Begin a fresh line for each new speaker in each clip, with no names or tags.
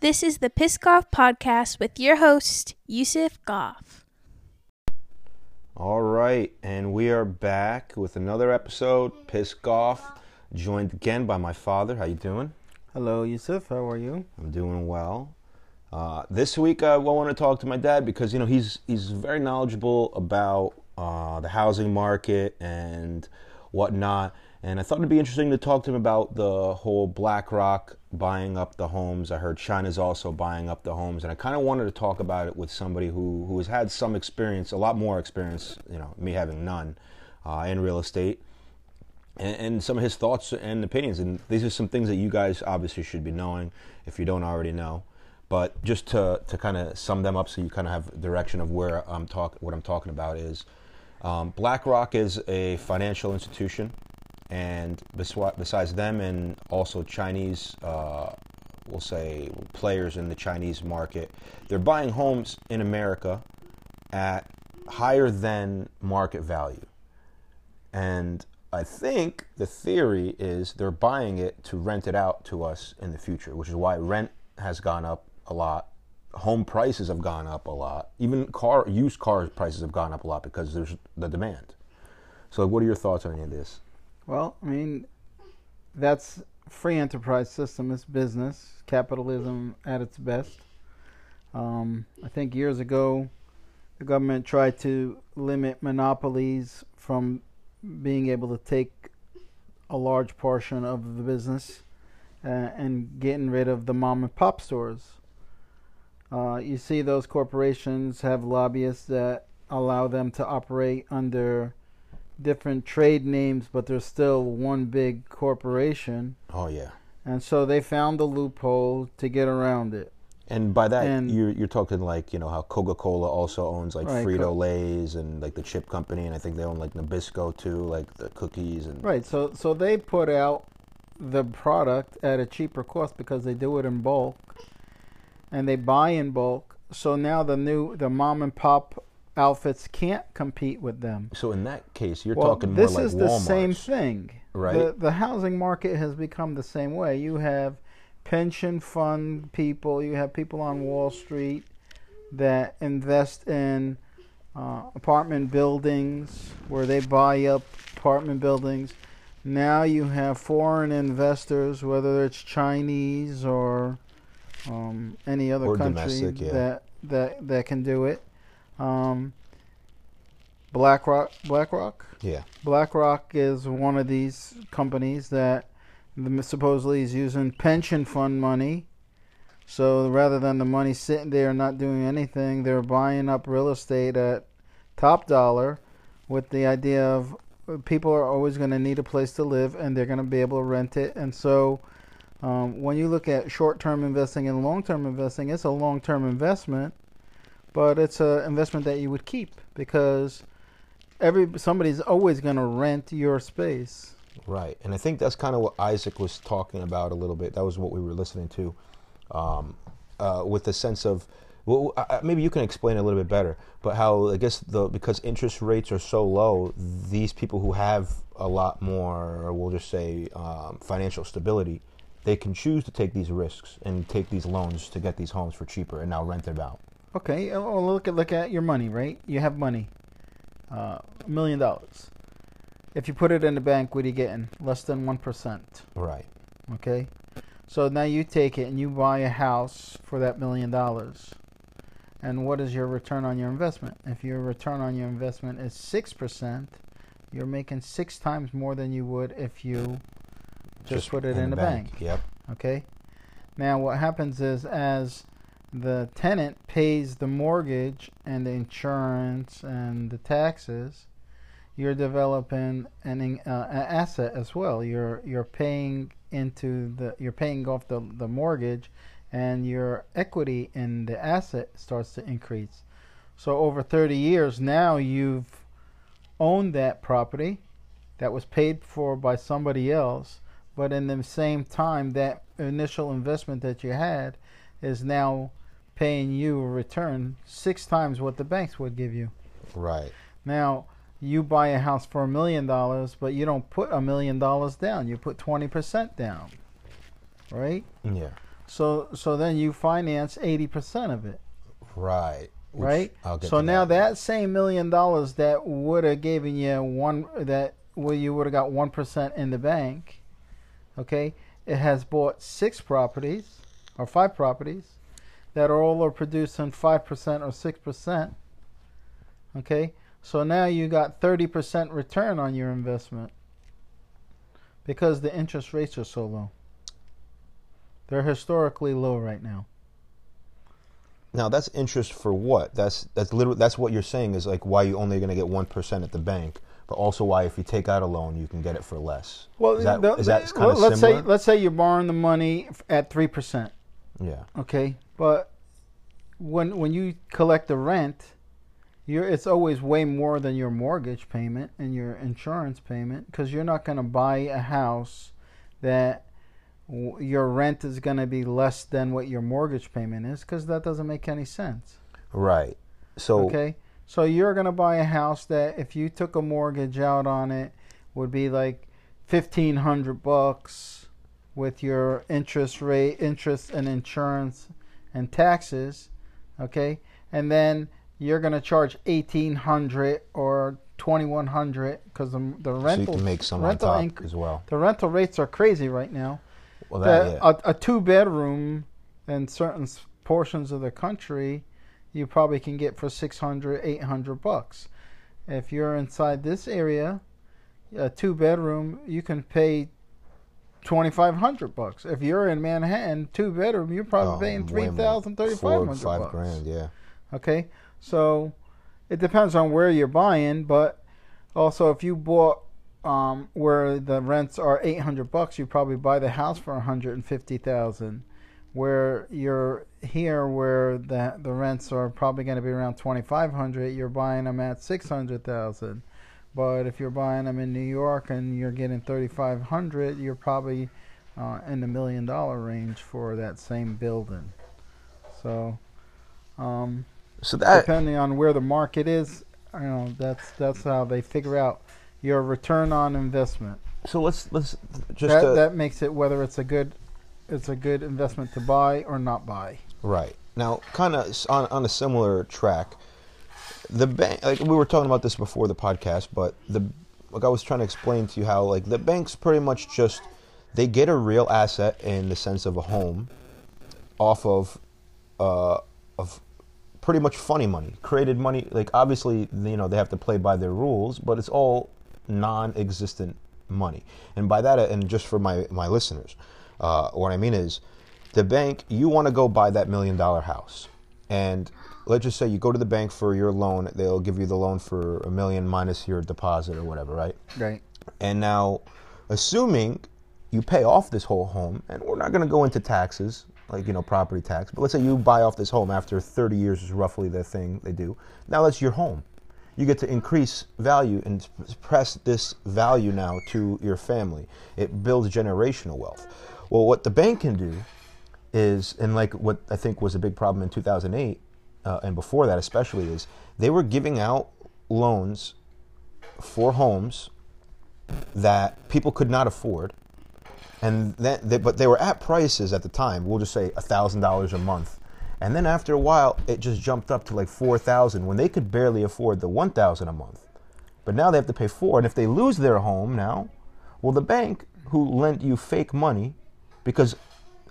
This is the Piss Golf Podcast with your host, Yusuf Goff.
All right, and we are back with another episode, Piss Golf, joined again by my father. How you doing?
Hello, Yusuf. How are you?
I'm doing well. Uh, this week, I want to talk to my dad because you know he's he's very knowledgeable about uh, the housing market and whatnot. And I thought it'd be interesting to talk to him about the whole BlackRock buying up the homes. I heard China's also buying up the homes, and I kind of wanted to talk about it with somebody who who has had some experience, a lot more experience, you know, me having none uh, in real estate, and, and some of his thoughts and opinions. And these are some things that you guys obviously should be knowing if you don't already know. But just to, to kind of sum them up, so you kind of have direction of where I'm talking, what I'm talking about is, um, BlackRock is a financial institution, and besides them and also Chinese, uh, we'll say players in the Chinese market, they're buying homes in America at higher than market value, and I think the theory is they're buying it to rent it out to us in the future, which is why rent has gone up a lot. Home prices have gone up a lot. Even car used car prices have gone up a lot because there's the demand. So, what are your thoughts on any of this?
Well, I mean, that's free enterprise system. It's business capitalism at its best. Um, I think years ago, the government tried to limit monopolies from being able to take a large portion of the business uh, and getting rid of the mom and pop stores. Uh, you see, those corporations have lobbyists that allow them to operate under different trade names, but they're still one big corporation.
Oh yeah.
And so they found a loophole to get around it.
And by that, and, you're, you're talking like you know how Coca Cola also owns like right, Frito Lay's and like the chip company, and I think they own like Nabisco too, like the cookies and.
Right. So so they put out the product at a cheaper cost because they do it in bulk and they buy in bulk. So now the new the mom and pop outfits can't compete with them.
So in that case, you're well, talking
more
like This
is the same thing.
Right.
The, the housing market has become the same way. You have pension fund people, you have people on Wall Street that invest in uh, apartment buildings where they buy up apartment buildings. Now you have foreign investors, whether it's Chinese or um, any other
or
country
yeah.
that that that can do it. Um, BlackRock, BlackRock,
yeah.
BlackRock is one of these companies that supposedly is using pension fund money. So rather than the money sitting there not doing anything, they're buying up real estate at top dollar with the idea of people are always going to need a place to live and they're going to be able to rent it. And so um, when you look at short-term investing and long-term investing, it's a long-term investment, but it's an investment that you would keep because every somebody's always going to rent your space.
Right, and I think that's kind of what Isaac was talking about a little bit. That was what we were listening to, um, uh, with the sense of well, maybe you can explain a little bit better. But how I guess the because interest rates are so low, these people who have a lot more, or we'll just say um, financial stability, they can choose to take these risks and take these loans to get these homes for cheaper and now rent them out.
Okay, uh, well, look at look at your money, right? You have money, uh, a million dollars. If you put it in the bank, what are you getting? Less than one percent.
Right.
Okay. So now you take it and you buy a house for that million dollars. And what is your return on your investment? If your return on your investment is six percent, you're making six times more than you would if you just, put it in, in the bank.
bank. Yep.
Okay. Now what happens is as the tenant pays the mortgage and the insurance and the taxes, you're developing an, uh, asset as well. You're you're paying into the you're paying off the the mortgage, and your equity in the asset starts to increase. So over 30 years now you've owned that property that was paid for by somebody else but in the same time, that initial investment that you had is now paying you a return six times what the banks would give you.
Right.
Now, you buy a house for a million dollars, but you don't put a million dollars down. You put 20% down. Right?
Yeah.
So so then you finance eighty percent of it,
Right. Which
right? So now that same million dollars that would have given you one that well you would have got one percent in the bank, okay? It has bought six properties or five properties that are all are producing five percent or six percent. Okay, so now you got thirty percent return on your investment because the interest rates are so low. They're historically low right now.
Now that's interest for what? That's that's literally that's what you're saying is like why you only going to get one percent at the bank, but also why if you take out a loan you can get it for less.
Well,
is that,
the-
is that kind of
let's
similar?
say let's say you're borrowing the money at three percent.
yeah.
Okay, but when when you collect the rent, you're it's always way more than your mortgage payment and your insurance payment because you're not going to buy a house that w- your rent is going to be less than what your mortgage payment is because that doesn't make any sense.
Right. So
Okay, so you're going to buy a house that if you took a mortgage out on it would be like fifteen hundred bucks with your interest rate, interest and insurance and taxes. Okay, and then you're going to charge eighteen hundred or twenty one hundred because the the
so
rental
can make some
rental inc-
as well.
the rental rates are crazy right now.
Well, that
The-
yeah.
a, a two bedroom in certain portions of the country, you probably can get for 600, 800 bucks. If you're inside this area, a two bedroom, you can pay 2500 bucks. If you're in Manhattan, two bedroom, you're probably
Oh,
paying
way more.
3000,
Four,
3500
five
bucks.
grand. Yeah.
Okay, so it depends on where you're buying, but also if you bought um, where the rents are 800 bucks, you probably buy the house for 150,000. Where you're here, where the the rents are probably going to be around 2,500, you're buying them at 600,000. But if you're buying them in New York and you're getting 3,500, you're probably uh, in the million dollar range for that same building. So. Um,
So that
depending on where the market is, you know, that's that's how they figure out your return on investment.
so let's let's just
that
uh,
that makes it whether it's a good it's a good investment to buy or not buy.
Right. Now, kind of on, on a similar track, the bank, like we were talking about this before the podcast, but the, like I was trying to explain to you how, like, the banks pretty much just, they get a real asset in the sense of a home off of, uh, of pretty much funny money, created money. Like, obviously, you know, they have to play by their rules, but it's all non existent money. And by that, and just for my, my listeners, uh, what I mean is, the bank, you want to go buy that million dollar house. And let's just say you go to the bank for your loan, they'll give you the loan for a million minus your deposit or whatever, right?
Right.
And now, assuming you pay off this whole home, and we're not going to go into taxes, like, you know, property tax, but let's say you buy off this home after 30 years is roughly the thing they do. Now that's your home. You get to increase value and press this value now to your family. It builds generational wealth. Well, what the bank can do is, and like what I think was a big problem in 2008 uh, and before that especially, is they were giving out loans for homes that people could not afford, and then they, but they were at prices at the time. We'll just say thousand dollars a month, and then after a while, it just jumped up to like four thousand when they could barely afford the one thousand a month. But now they have to pay four, and if they lose their home now, well, the bank who lent you fake money, because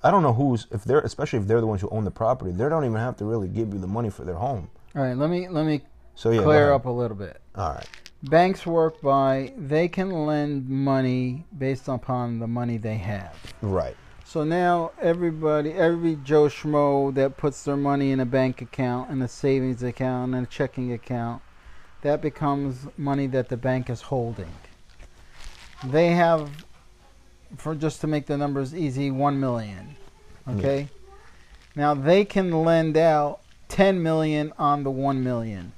I don't know who's if they're especially if they're the ones who own the property, they don't even have to really give you the money for their home.
All right. Let me let me
So yeah,
clear up a little bit.
All right.
Banks work by they can lend money based upon the money they have.
Right.
So now everybody, every Joe Schmo that puts their money in a bank account, in a savings account, and a checking account, that becomes money that the bank is holding. They have, for just to make the numbers easy, one million. Okay. Now they can lend out ten million on the one million.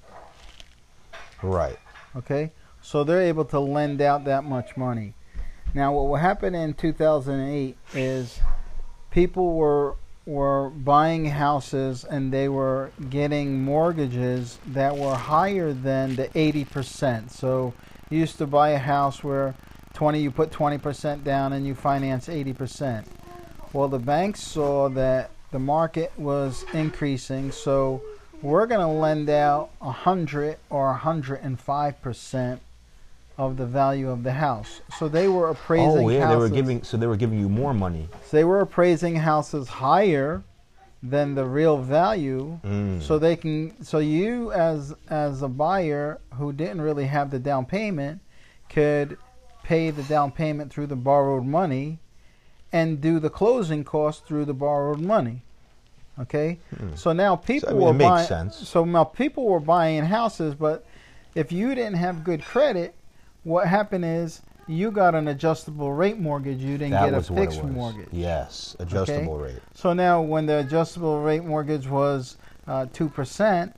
Right.
Okay, so they're able to lend out that much money. Now, what will happen in 2008 is people were were buying houses and they were getting mortgages that were higher than the 80%. So you used to buy a house where 20 you put 20% down and you finance 80%. Well, the banks saw that the market was increasing, so we're going to lend out a hundred or a hundred and five percent of the value of the house. So they were appraising
Oh yeah,
houses.
they were giving. So they were giving you more money.
so they were appraising houses higher than the real value.
Mm.
So they can. So you, as as a buyer who didn't really have the down payment, could pay the down payment through the borrowed money, and do the closing costs through the borrowed money. Okay.
Hmm.
So now people
I mean,
were buying.
sense.
So now people were buying houses, but if you didn't have good credit, what happened is you got an adjustable rate mortgage. You didn't
that
get a
was what it
fixed mortgage.
Yes, adjustable rate.
So now, when the adjustable rate mortgage was uh, two percent,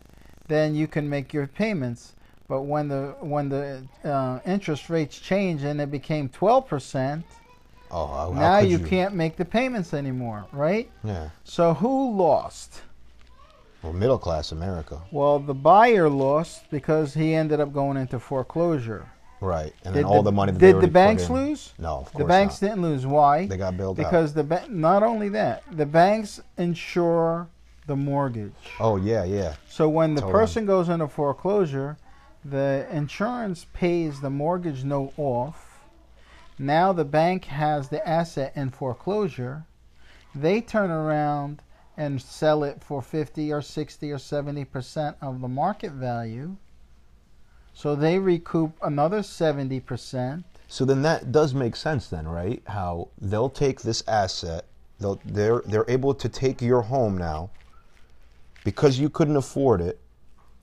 then you can make your payments. But when the when the uh, interest rates changed and it became twelve percent,
Oh, how, how
now
could
you, can't make the payments anymore, right?
Yeah.
So who lost?
Well, middle class America.
Well, the buyer lost because he ended up going into foreclosure.
Right, and
Did
then all
the,
the, money
did the banks
in-
lose?
No, of course
The banks
not.
didn't lose. Why?
They got bailed out.
because the ba- not only that, the banks insure the mortgage.
Oh yeah, yeah.
So when the person goes into foreclosure, the insurance pays the mortgage note off. Now the bank has the asset in foreclosure. They turn around and sell it for 50 or 60 or 70% of the market value. So they recoup another 70%.
So then that does make sense then, right? How they'll take this asset, they'll they're they're able to take your home now because you couldn't afford it.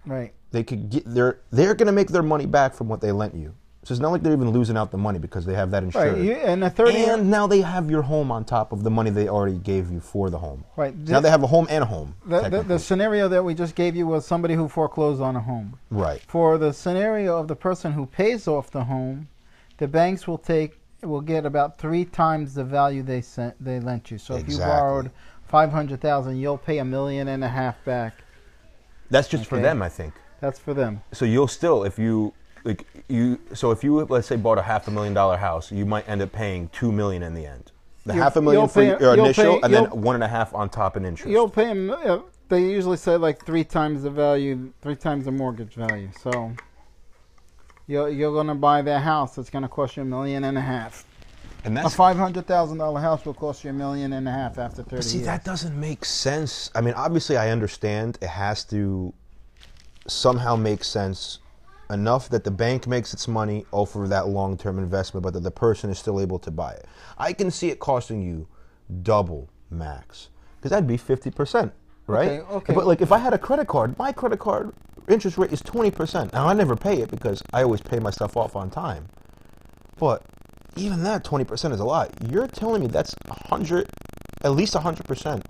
Right.
They could get they're they're going to make their money back from what they lent you. So it's not like they're even losing out the money because they have that insured.
Right. You, and a 30
and now they have your home on top of the money they already gave you for the home.
right.
now they have a home and a home.
the, the,
technically.
the scenario that we just gave you was somebody who foreclosed on a home.
right.
For the scenario of the person who pays off the home, the banks will take will get about three times the value they sent they lent you. So if you
Exactly.
borrowed five hundred thousand, you'll pay a million and a half back.
That's just for
Okay.
them, I think.
That's for them.
So you'll still, if you like, you. So if you let's say bought a half a million dollar house, you might end up paying two million in the end. The
You-
half a million
you'll
for
pay-
your
you'll
initial,
pay-
and then
you'll-
one and a half on top in interest.
You'll pay uh, They usually say like three times the value, three times the mortgage value. So you're you're gonna buy that house. It's gonna cost you a million and that's a half.
and
A
that's
five hundred thousand dollar house will cost you a million and a half after thirty
see,
years.
that doesn't make sense. I mean, obviously, I understand it has to somehow makes sense enough that the bank makes its money off of that long term investment, but that the person is still able to buy it. I can see it costing you double max because that'd be 50%, right?
Okay, okay.
But like if I had a credit card, my credit card interest rate is 20%. Now, I never pay it because I always pay my stuff off on time. But even that 20% is a lot. You're telling me that's 100 at least 100%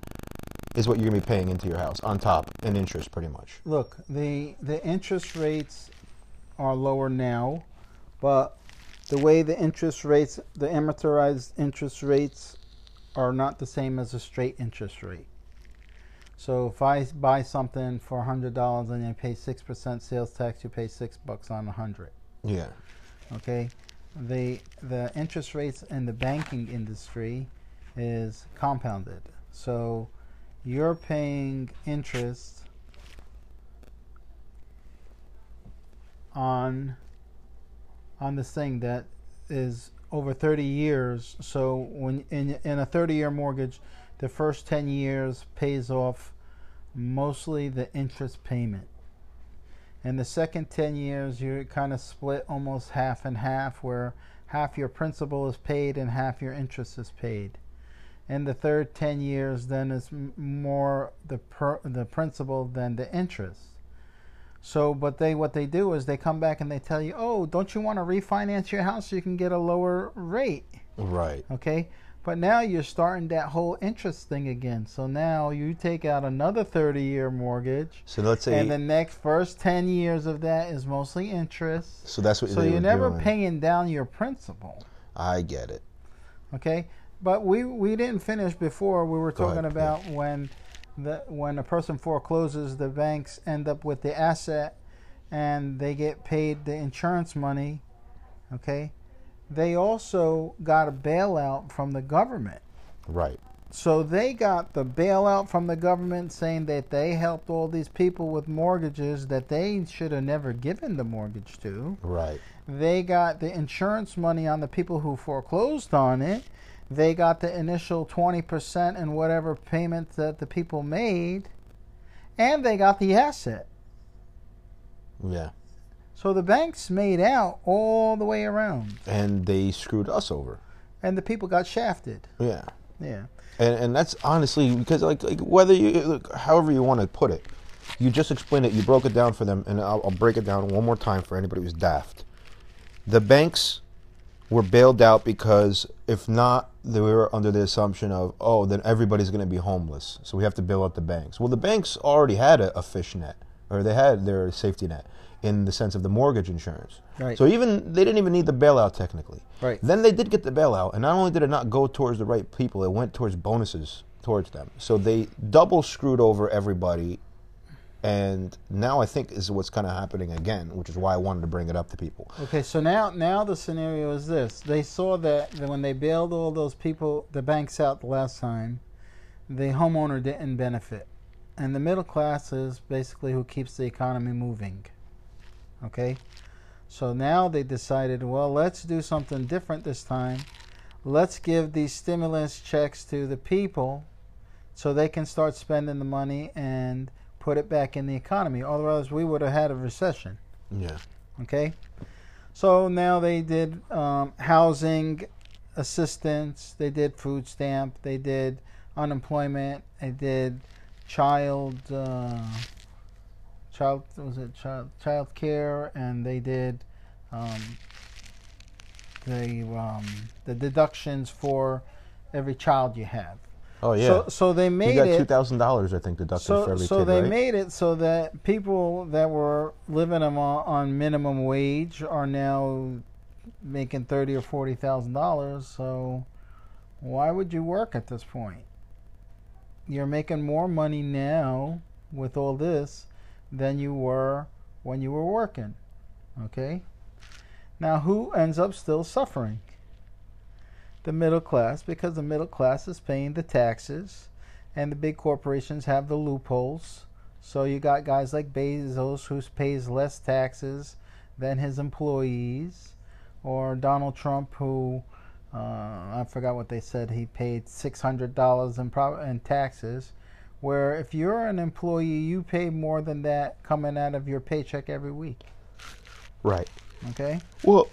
is what you're going to be paying into your house on top in interest pretty much.
Look, the the interest rates are lower now, but the way the interest rates, the amortized interest rates, are not the same as a straight interest rate. So if I buy something for hundred dollars and I pay six percent sales tax, you pay six bucks on a hundred.
Yeah.
Okay, the the interest rates in the banking industry is compounded. So you're paying interest on on this thing that is over 30 years. So when in in a 30 year mortgage, the first 10 years pays off mostly the interest payment. and the second 10 years, you're kind of split almost half and half, where half your principal is paid and half your interest is paid. In the third 10 years, then it's m- more the per, the principal than the interest. So, but they what they do is they come back and they tell you, oh, don't you want to refinance your house so you can get a lower rate?
Right.
Okay. But now you're starting that whole interest thing again. So now you take out another 30 year mortgage.
So let's say
And the next first 10 years of that is mostly interest.
so that's what
So you're never
doing.
paying down your principal.
I get it.
Okay? But we, we didn't finish before. We were
Go
talking
ahead,
about when the when a person forecloses, the banks end up with the asset and they get paid the insurance money. Okay? They also got a bailout from the government.
Right.
So they got the bailout from the government saying that they helped all these people with mortgages that they should have never given the mortgage to.
Right.
They got the insurance money on the people who foreclosed on it. They got the initial 20% and whatever payment that the people made. And they got the asset.
Yeah.
So the banks made out all the way around.
And they screwed us over.
And the people got shafted.
Yeah.
Yeah.
And and that's honestly because like, like whether you look, however you want to put it, you just explained it. You broke it down for them, and I'll, I'll break it down one more time for anybody who's daft. The banks were bailed out because if not, they were under the assumption of oh, then everybody's going to be homeless, so we have to bail out the banks. Well, the banks already had a, a fish net, or they had their safety net in the sense of the mortgage insurance.
Right.
So even they didn't even need the bailout technically.
Right.
Then they did get the bailout, and not only did it not go towards the right people, it went towards bonuses towards them. So they double screwed over everybody, and now I think is what's kind of happening again, which is why I wanted to bring it up to people.
Okay, so now now the scenario is this: they saw that, that when they bailed all those people, the banks out the last time, the homeowner didn't benefit, and the middle class is basically who keeps the economy moving. Okay, so now they decided, well, let's do something different this time. Let's give these stimulus checks to the people, so they can start spending the money and put it back in the economy. Otherwise, we would have had a recession.
Yeah.
Okay, so now they did um, housing assistance, they did food stamp, they did unemployment, they did child uh, child was it child child care, and they did um, the um, the deductions for every child you have.
Oh yeah.
So so they
you
made
got
it.
two thousand dollars, I think, deducted for
So,
every
so
kid,
they
right?
made it so that people that were living on, on minimum wage are now making thirty or forty thousand dollars. So why would you work at this point? You're making more money now with all this than you were when you were working. Okay. Now who ends up still suffering? The middle class because the middle class is paying the taxes and the big corporations have the loopholes. So you got guys like Bezos who pays less taxes than his employees, or Donald Trump who uh, I forgot what they said he paid six hundred dollars in pro- in taxes. Where if you're an employee, you pay more than that coming out of your paycheck every week.
Right.
Okay.
Well,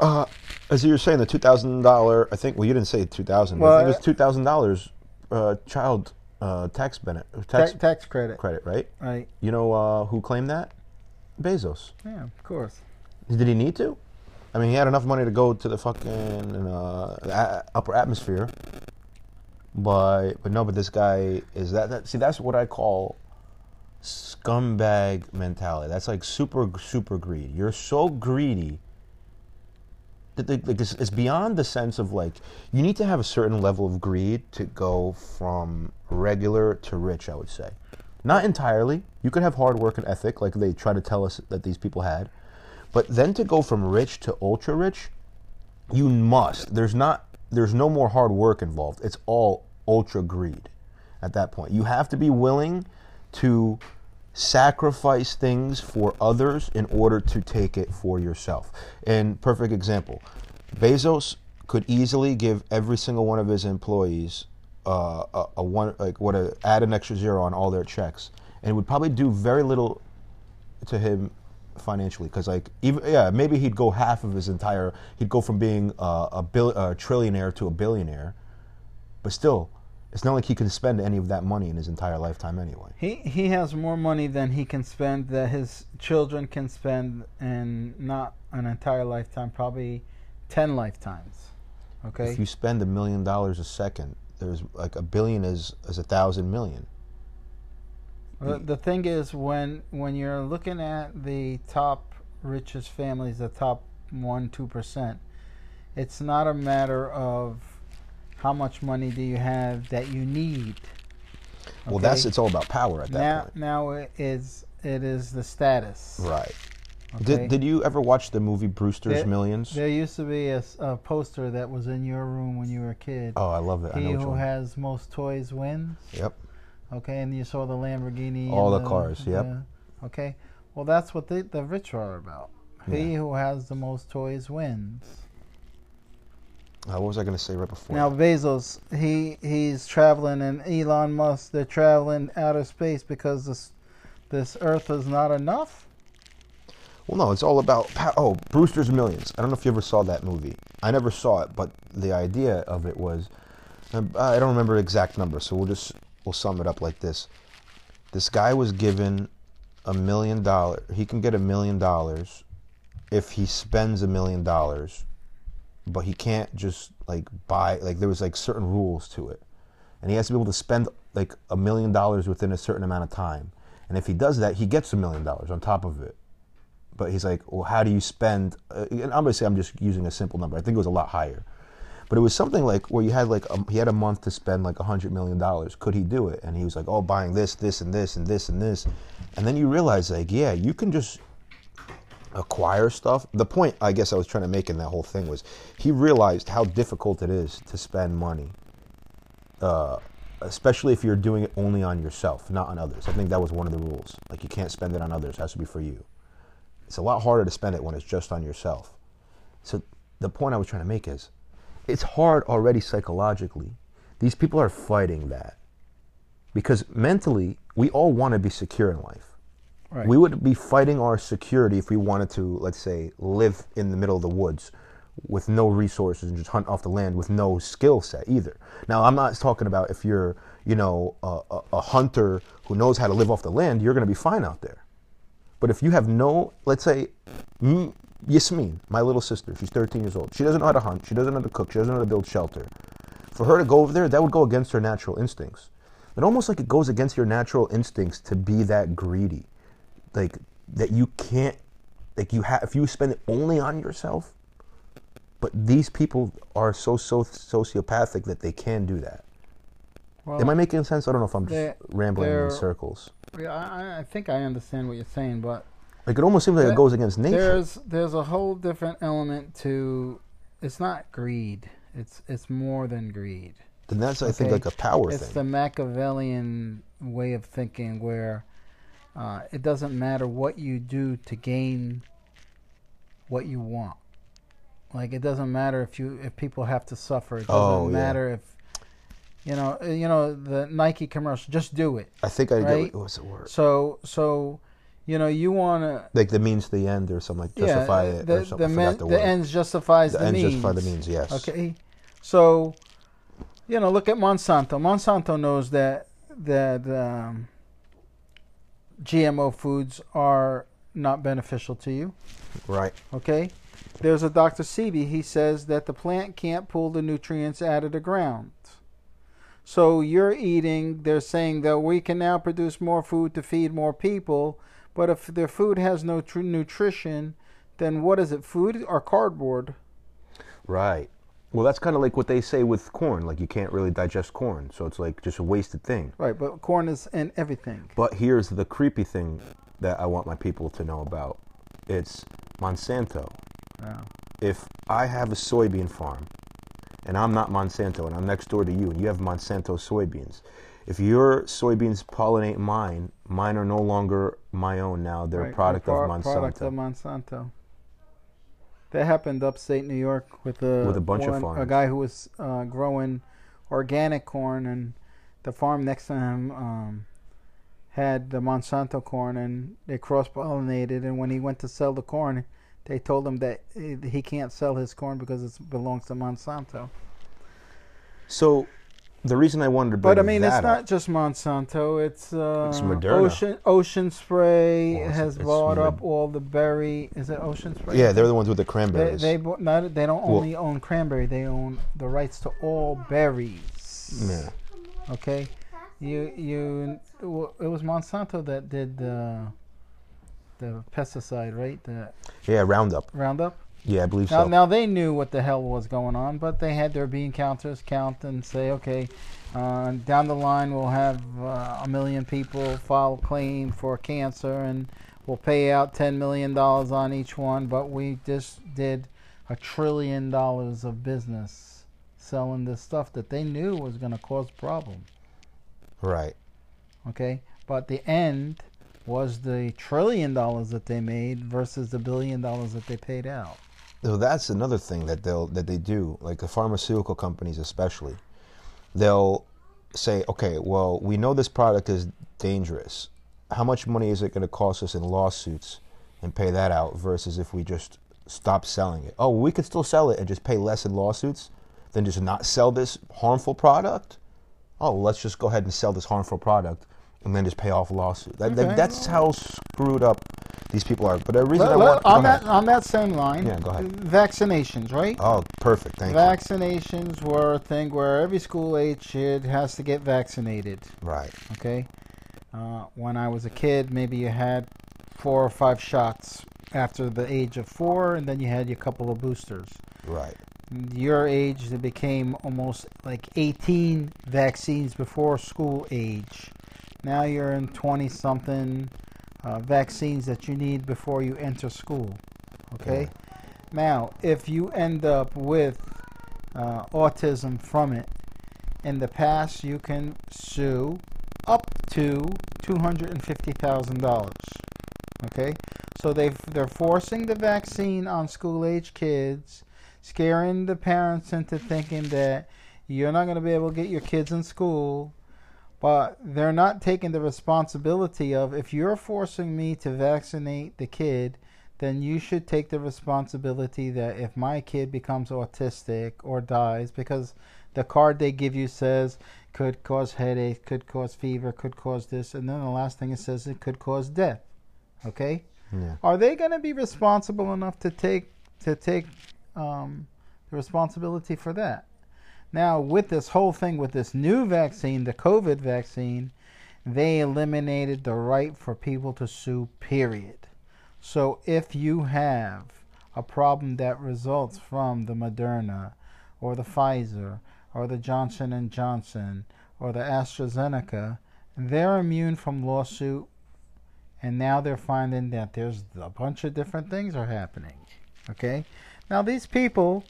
uh, as you were saying, the two thousand dollar. I think. Well, you didn't say two thousand.
Well,
I think it was two thousand dollars uh, child uh, tax benefit tax
Ta- tax credit.
credit. Right.
Right.
You know uh, who claimed that? Bezos.
Yeah, of course.
Did he need to? I mean, he had enough money to go to the fucking uh, upper atmosphere. But but no, but this guy is that, that see that's what I call scumbag mentality. That's like super super greed. You're so greedy like it's, it's beyond the sense of like you need to have a certain level of greed to go from regular to rich. I would say, not entirely. You could have hard work and ethic, like they try to tell us that these people had. But then to go from rich to ultra rich, you must. There's not. There's no more hard work involved. It's all ultra greed. At that point, you have to be willing to sacrifice things for others in order to take it for yourself. And perfect example, Bezos could easily give every single one of his employees uh, a, a one like what a add an extra zero on all their checks, and it would probably do very little to him financially because like even yeah maybe he'd go half of his entire he'd go from being uh, a bill a trillionaire to a billionaire but still it's not like he can spend any of that money in his entire lifetime anyway
He he has more money than he can spend that his children can spend in not an entire lifetime, probably ten lifetimes. Okay.
if you spend a million dollars a second there's like a billion is is a thousand million
The, the thing is, when when you're looking at the top richest families, the top one two percent, it's not a matter of how much money do you have that you need.
well that's it's all about power at that
now
point
now it is it is the status.
right
Okay?
Did Did you ever watch the movie Brewster's
There-
Millions?
there used to be a poster that was in your room when you were a kid.
Oh, I love it. I know
he who has most toys wins.
Yep.
Okay, and you saw the Lamborghini.
All
and
the cars, yep.
the- okay, well that's what the the rich are about. He
Yeah.
who has the most toys wins.
Uh, what was I going to say right before?
Now Bezos, he he's traveling, and Elon Musk, they're traveling outer space because this this Earth is not enough.
Well, no, it's all about oh Brewster's Millions. I don't know if you ever saw that movie. I never saw it, but the idea of it was uh, I don't remember the exact number, so we'll just we'll sum it up like this. This guy was given a million dollar. He can get a million dollars if he spends a million dollars, but he can't just like buy like there was like certain rules to it, and he has to be able to spend like a million dollars within a certain amount of time. And if he does that, he gets a million dollars on top of it but he's like, well, how do you spend? Uh, and obviously, I'm just using a simple number. I think it was a lot higher, but it was something like where you had like um, he had a month to spend like a hundred million dollars. Could he do it? And he was like, oh, buying this, this, and this, and this, and this, and then you realize like, yeah, you can just acquire stuff. The point I guess I was trying to make in that whole thing was he realized how difficult it is to spend money. Uh, especially if you're doing it only on yourself, not on others. I think that was one of the rules. Like you can't spend it on others; it has to be for you it's a lot harder to spend it when it's just on yourself. So the point I was trying to make is it's hard already psychologically. These people are fighting that because mentally we all want to be secure in life.
Right.
We would be fighting our security if we wanted to, let's say, live in the middle of the woods with no resources and just hunt off the land with no skill set either. Now, I'm not talking about if you're, you know, a, a, a hunter who knows how to live off the land, you're going to be fine out there. But if you have no, let's say, Yasmin, my little sister, she's 13 years old. She doesn't know how to hunt. She doesn't know how to cook. She doesn't know how to build shelter. For her to go over there, that would go against her natural instincts. It almost like it goes against your natural instincts to be that greedy, like that you can't, like you have. If you spend it only on yourself, but these people are so so sociopathic that they can do that.
Well,
Am I making sense? I don't know if I'm just
They're-
rambling in circles.
yeah, I, I think I understand what you're saying, but
Like it almost seems like it goes against nature.
there's there's a whole different element to. It's not greed. It's it's more than greed.
Then that's I think like a power thing.
it's
thing.
the Machiavellian way of thinking where uh, it doesn't matter what you do to gain what you want. Like it doesn't matter if you if people have to suffer. It doesn't
Oh, yeah.
matter if you know uh, you know the Nike commercial. Just do it.
I think I
right?
get what's the word?
So so you know you want to
Like the means to the end or something like justify it
the,
or something.
The, men,
the,
the ends justifies
the,
the,
ends
means.
justify the means. Yes.
Okay, so you know, look at Monsanto. Monsanto knows that that um, GMO foods are not beneficial to you.
Right.
Okay, there's a Dr. Sebi. He says that the plant can't pull the nutrients out of the ground. So you're eating. They're saying that we can now produce more food to feed more people, but if their food has no tr- nutrition, then what is it? Food or cardboard?
Right. Well, that's kind of like what they say with corn. Like you can't really digest corn, so it's like just a wasted thing.
Right, but corn is in everything.
But here's the creepy thing that I want my people to know about. It's Monsanto.
Yeah.
If I have a soybean farm and I'm not Monsanto and I'm next door to you and you have Monsanto soybeans, if your soybeans pollinate mine, mine are no longer my own now. They're a
Right,
product
pro-
of Monsanto.
Product of Monsanto. That happened upstate New York with a
With a bunch of
one- a guy who was uh, growing organic corn, and the farm next to him um, had the Monsanto corn, and they cross pollinated. And when he went to sell the corn, they told him that he can't sell his corn because it belongs to Monsanto.
So the reason I wanted to bring
But I mean, it's not just Monsanto. It's, uh,
It's Moderna.
Ocean Ocean Spray
Well,
has bought
Mod-
up all the berry. Is it Ocean Spray?
yeah, they're the ones with the
They
cranberries.
they bought, not, they don't
Well-
only own cranberry. They own the rights to all berries.
yeah.
Okay, you you it was Monsanto that did the the pesticide, right? The
yeah, Roundup.
Roundup.
Yeah, I believe
Now,
so.
now they knew what the hell was going on, but they had their bean counters count and say, okay, uh, down the line we'll have uh, a million people file claim for cancer, and we'll pay out ten million dollars on each one, but we just did a trillion dollars of business selling this stuff that they knew was going to cause problems.
Right.
Okay, but the end was the trillion dollars that they made versus the billion dollars that they paid out.
So that's another thing that they'll that they do, like the pharmaceutical companies especially. They'll say, okay, well, we know this product is dangerous. How much money is it going to cost us in lawsuits and pay that out versus if we just stop selling it? Oh, we could still sell it and just pay less in lawsuits than just not sell this harmful product. Oh, let's just go ahead and sell this harmful product and then just pay off lawsuit. That, that- that's how screwed up these people are. But the reason
Let-
I want
on
go ahead.
that on that same line,
Yeah, go ahead.
vaccinations, right?
Oh, perfect. Thank you.
Vaccinations were a thing where every school age kid has to get vaccinated.
Right.
Okay. Uh, when I was a kid, maybe you had four or five shots after the age of four, and then you had your couple of boosters.
Right.
Your age, it became almost like 18 vaccines before school age. Now you're in 20 something uh, vaccines that you need before you enter school. Okay? Now, if you end up with uh, autism from it, in the past you can sue up to $250,000. Okay? So they they're forcing the vaccine on school age kids, scaring the parents into thinking that you're not going to be able to get your kids in school, but they're not taking the responsibility of if you're forcing me to vaccinate the kid, then you should take the responsibility that if my kid becomes autistic or dies because the card they give you says could cause headache, could cause fever, could cause this, and then the last thing it says it could cause death. Okay?
Yeah.
Are they going to be responsible enough to take to take um, the responsibility for that? Now, with this whole thing, with this new vaccine, the COVID vaccine, they eliminated the right for people to sue. Period. So, if you have a problem that results from the Moderna, or the Pfizer, or the Johnson and Johnson, or the AstraZeneca, they're immune from lawsuit and now they're finding that there's a bunch of different things are happening. Okay? Now these people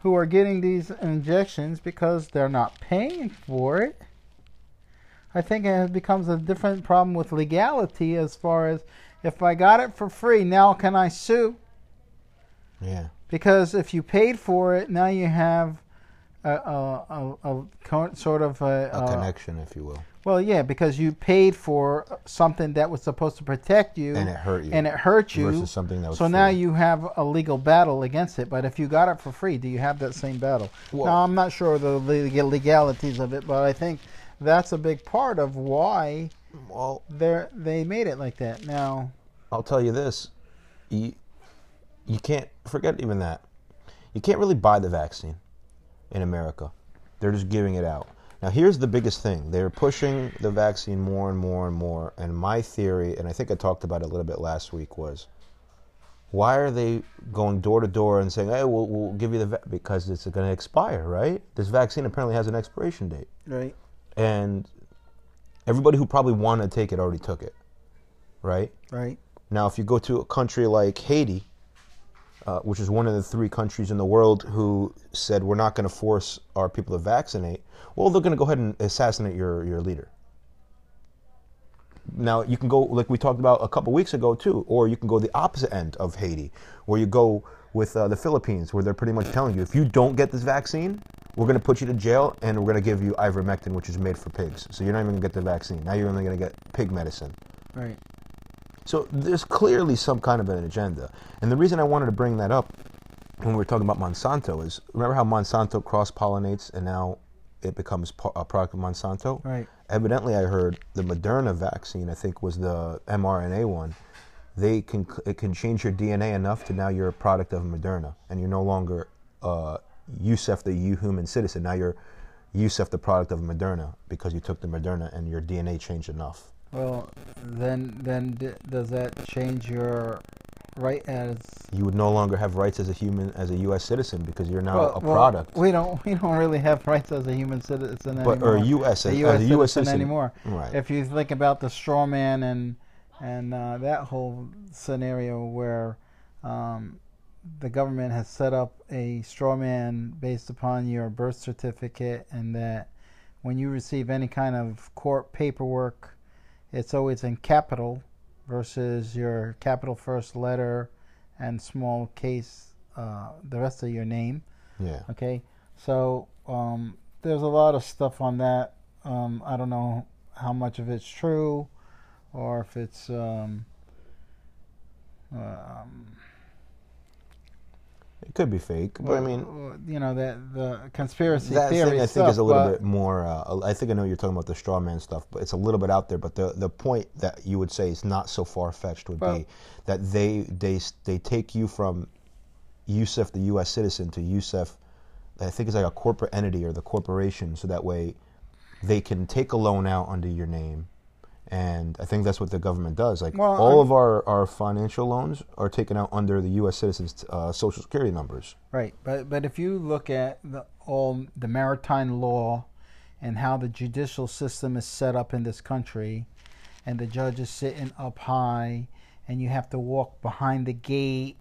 who are getting these injections because they're not paying for it, I think it becomes a different problem with legality as far as if I got it for free, now can I sue?
Yeah.
Because if you paid for it, now you have a, a, a, a sort of a,
A
a-
connection, if you will.
Well, yeah, because you paid for something that was supposed to protect you,
And it hurt you.
and it hurt you.
Versus something that was
so now you have a legal battle against it. But if you got it for free, do you have that same battle?
Well-
now I'm not sure the legal legalities of it, but I think that's a big part of why
Well,
they they made it like that. Now,
I'll tell you this: you you can't forget even that. You can't really buy the vaccine in America. They're just giving it out. Now, here's the biggest thing: they're pushing the vaccine more and more and more. And my theory, and I think I talked about it a little bit last week, was why are they going door to door and saying, "Hey, we'll, we'll give you the va-, because it's going to expire, right? This vaccine apparently has an expiration date."
right?
and everybody who probably wanted to take it already took it, right?
Right.
Now, if you go to a country like Haiti, uh, which is one of the three countries in the world who said we're not going to force our people to vaccinate, well, they're going to go ahead and assassinate your, your leader. Now, you can go, like we talked about a couple weeks ago, too, or you can go the opposite end of Haiti, where you go with uh, the Philippines, where they're pretty much telling you if you don't get this vaccine, we're going to put you to jail and we're going to give you ivermectin, which is made for pigs. So you're not even going to get the vaccine. Now you're only going to get pig medicine.
Right.
So there's clearly some kind of an agenda. And the reason I wanted to bring that up when we were talking about Monsanto is remember how Monsanto cross pollinates and now it becomes a product of Monsanto?
Right.
Evidently, I heard the Moderna vaccine, I think was the mRNA one. They can it can change your DNA enough to now you're a product of Moderna, and you're no longer uh, Yusuf the you human citizen. Now you're Yusuf the product of Moderna because you took the Moderna and your DNA changed enough.
Well, then then d- does that change your right as
you would no longer have rights as a human, as a U.S. citizen, because you're now
well,
a
well,
product.
We don't we don't really have rights as a human citizen
but
anymore.
or U.S.
a U.S.
as a
citizen,
U.S. citizen
anymore.
Right.
If you think about the straw man and and uh, that whole scenario where um, the government has set up a straw man based upon your birth certificate, and that when you receive any kind of court paperwork, it's always in capital versus your capital first letter and small case uh, the rest of your name.
Yeah.
Okay, so um, there's a lot of stuff on that. Um, I don't know how much of it's true, or if it's um, um,
It could be fake, but I mean,
you know, that the conspiracy
that
theory
thing I think
stuff,
is a little bit more. Uh, I think I know you're talking about the straw man stuff, but it's a little bit out there. But the the point that you would say is not so far fetched would
Well-
be that they they they take you from Yusuf, the U.S. citizen, to Yusuf. I think it's like a corporate entity or the corporation, so that way they can take a loan out under your name. And I think that's what the government does. Like
Well,
all
I'm-
of our, our financial loans are taken out under the U.S. citizens' uh, social security numbers.
Right, but but if you look at the, all the maritime law and how the judicial system is set up in this country, and the judge is sitting up high, and you have to walk behind the gate.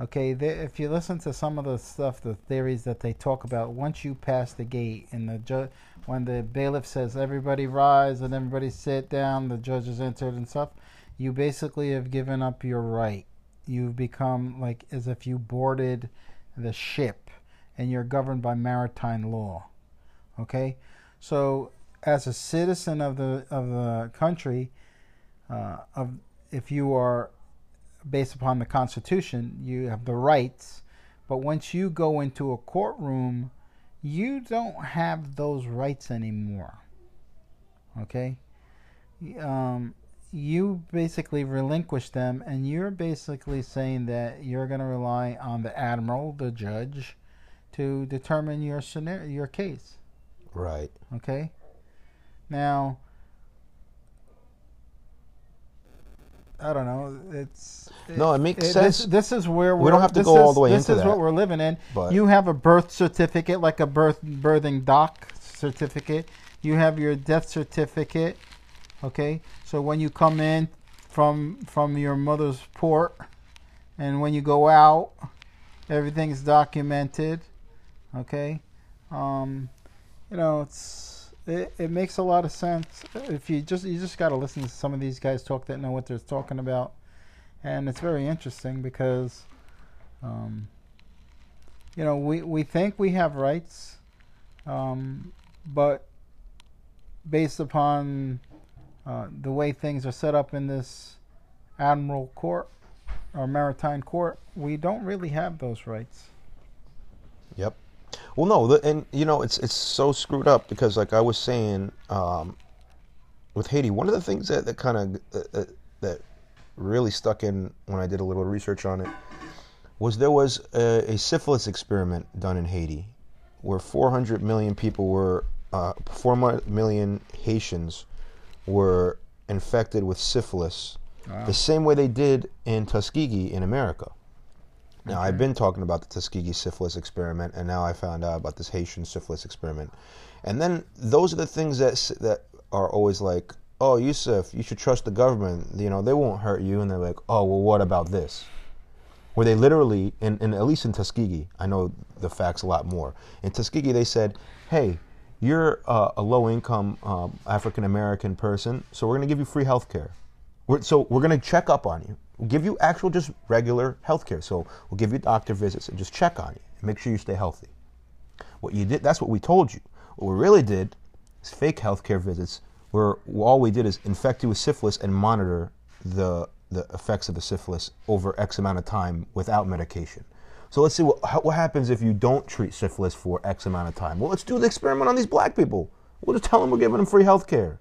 Okay, they, if you listen to some of the stuff, the theories that they talk about, once you pass the gate and the judge, when the bailiff says everybody rise and everybody sit down, the judge is entered and stuff, you basically have given up your right. You've become like as if you boarded the ship and you're governed by maritime law. Okay, so as a citizen of the of the country, uh, of if you are based upon the Constitution, you have the rights. But once you go into a courtroom, you don't have those rights anymore. Okay? Um, you basically relinquish them, and you're basically saying that you're going to rely on the admiral, the judge, to determine your scenario, your case.
Right.
Okay. Now, I don't know. It's
No, it makes
this-
sense.
This, is where
We don't have to
this
go all the way
This
into
is what we're living in.
but-
you have a birth certificate, like a birth birthing doc certificate. You have your death certificate. Okay, so when you come in from from your mother's port, and when you go out, everything's documented. Okay, um, you know it's it, it makes a lot of sense if you just you just got to listen to some of these guys talk that know what they're talking about, and it's very interesting because, um, you know, we we think we have rights, um, but based upon uh, the way things are set up in this admiral court or maritime court, we don't really have those rights.
Yep. Well, no, the, and you know it's it's so screwed up because, like I was saying, um, with Haiti, one of the things that that kind of uh, uh, that really stuck in when I did a little research on it was there was a, a syphilis experiment done in Haiti where 400 million people were, uh, 4 mi- million Haitians were infected with syphilis, the same way they did in Tuskegee in America. Now, I've been talking about the Tuskegee syphilis experiment, and now I found out about this Haitian syphilis experiment. And then those are the things that that are always like, "Oh, Yusuf, you should trust the government. You know, they won't hurt you." And they're like, "Oh, well, what about this?" Where they literally, in, in at least in Tuskegee, I know the facts a lot more. In Tuskegee, they said, "Hey, you're uh, a low-income um, African American person, so we're going to give you free health care. We're, so we're going to check up on you. We'll give you actual, just regular health care. So we'll give you doctor visits and just check on you and make sure you stay healthy. What you did, that's what we told you. What we really did is fake healthcare visits where all we did is infect you with syphilis and monitor the, the effects of the syphilis over X amount of time without medication. So let's see what, what happens if you don't treat syphilis for X amount of time. Well, let's do the experiment on these black people. We'll just tell them we're giving them free health care.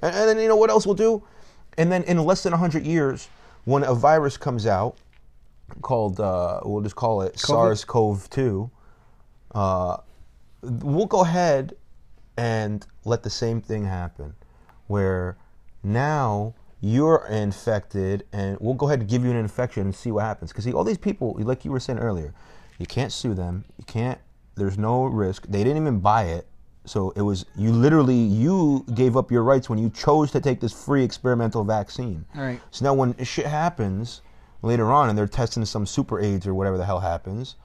And, and then you know what else we'll do? And then in less than 100 years, when a virus comes out called, uh, we'll just call it SARS CoV 2, uh, we'll go ahead and let the same thing happen where now you're infected and we'll go ahead and give you an infection and see what happens. Because see all these people like you were saying earlier you can't sue them you can't there's no risk. They didn't even buy it So it was you literally you gave up your rights when you chose to take this free experimental vaccine.
All right.
So now when shit happens later on and they're testing some super AIDS or whatever the hell happens,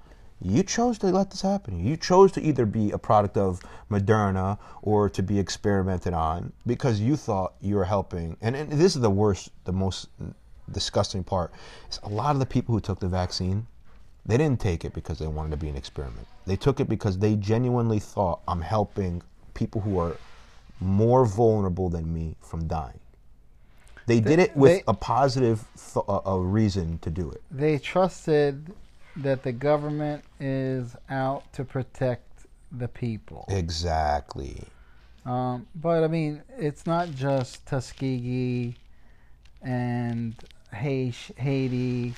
you chose to let this happen. You chose to either be a product of Moderna or to be experimented on because you thought you were helping. And, and this is the worst, the most disgusting part. Is a lot of the people who took the vaccine, they didn't take it because they wanted to be an experiment. They took it because they genuinely thought I'm helping people who are more vulnerable than me from dying. They did it with
they-
a positive th- reason to do it.
They trusted that the government is out to protect the people.
Exactly.
Um, but I mean, it's not just Tuskegee and Haiti.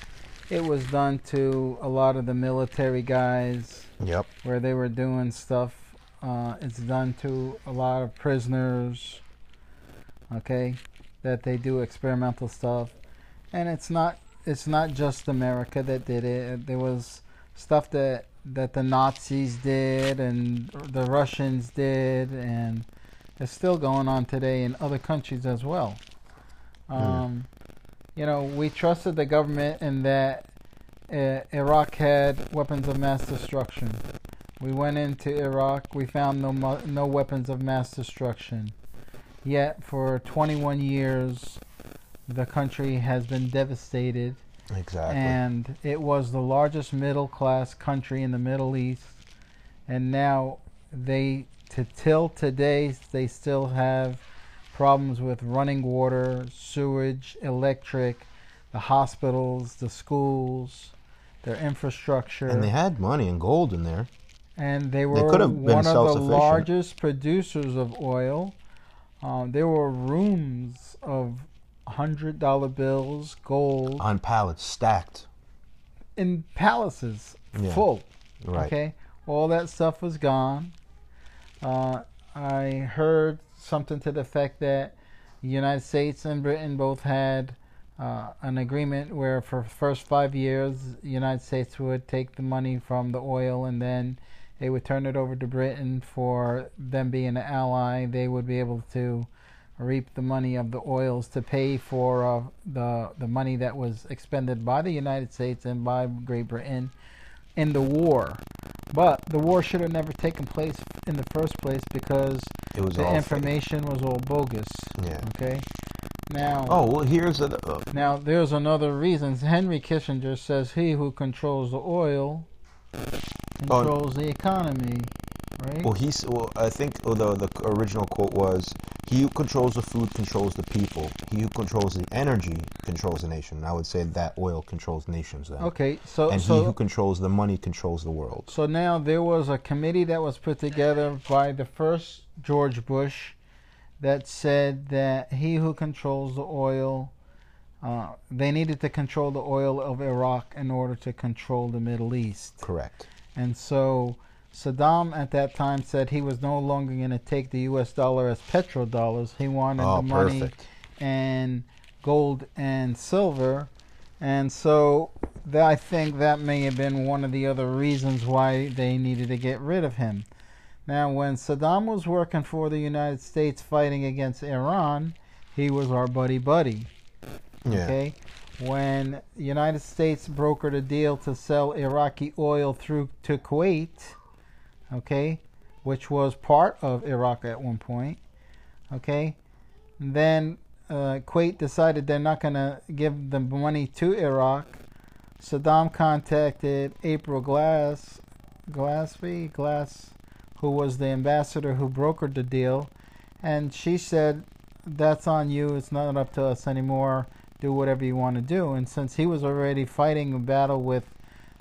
It was done to a lot of the military guys
Yep.
where they were doing stuff. Uh, it's done to a lot of prisoners. Okay, that they do experimental stuff, and it's not it's not just America that did it. There was stuff that that the Nazis did and the Russians did, and it's still going on today in other countries as well. Um, You know, we trusted the government in that uh, Iraq had weapons of mass destruction. We went into Iraq, we found no no weapons of mass destruction. Yet for 21 years, the country has been devastated
Exactly.
and it was the largest middle class country in the Middle East, and now they to till today they still have problems with running water, sewage, electric, the hospitals, the schools, their infrastructure,
and they had money and gold in there.
and they were
could have been
one of the largest producers of oil. Um, there were rooms of hundred dollar bills, gold,
on pallets stacked.
in palaces
Yeah.
full.
Right.
Okay, all that stuff was gone. Uh, I heard something to the effect that the United States and Britain both had uh, an agreement where for the first five years, the United States would take the money from the oil and then they would turn it over to Britain for them being an ally. They would be able to reap the money of the oils to pay for uh, the the money that was expended by the United States and by Great Britain in the war. But the war should have never taken place in the first place because
It was
the
all fake.
information was all bogus.
Yeah.
Okay. Now,
Oh well, here's a. Uh,
now there's another reason. Henry Kissinger says he who controls the oil controls the economy, right?
Well, he's. Well, I think oh, the the original quote was, "He who controls the food controls the people. He who controls the energy controls the nation." And I would say that oil controls nations then.
okay, so
And he who controls the money controls the world.
So now there was a committee that was put together by the first George Bush that said that he who controls the oil, uh, they needed to control the oil of Iraq in order to control the Middle East.
Correct.
And so Saddam at that time said he was no longer going to take the U.S. dollar as petrodollars. He wanted
Oh,
the money
perfect.
and gold and silver. And so that, I think that may have been one of the other reasons why they needed to get rid of him. Now, when Saddam was working for the United States fighting against Iran, he was our buddy buddy.
Yeah.
Okay? When the United States brokered a deal to sell Iraqi oil through to Kuwait, okay, which was part of Iraq at one point, okay, then uh, Kuwait decided they're not going to give the money to Iraq. Saddam contacted April Glass, Glassby, Glass, who was the ambassador who brokered the deal, and she said, "That's on you. It's not up to us anymore. Do whatever you want to do." And since he was already fighting a battle with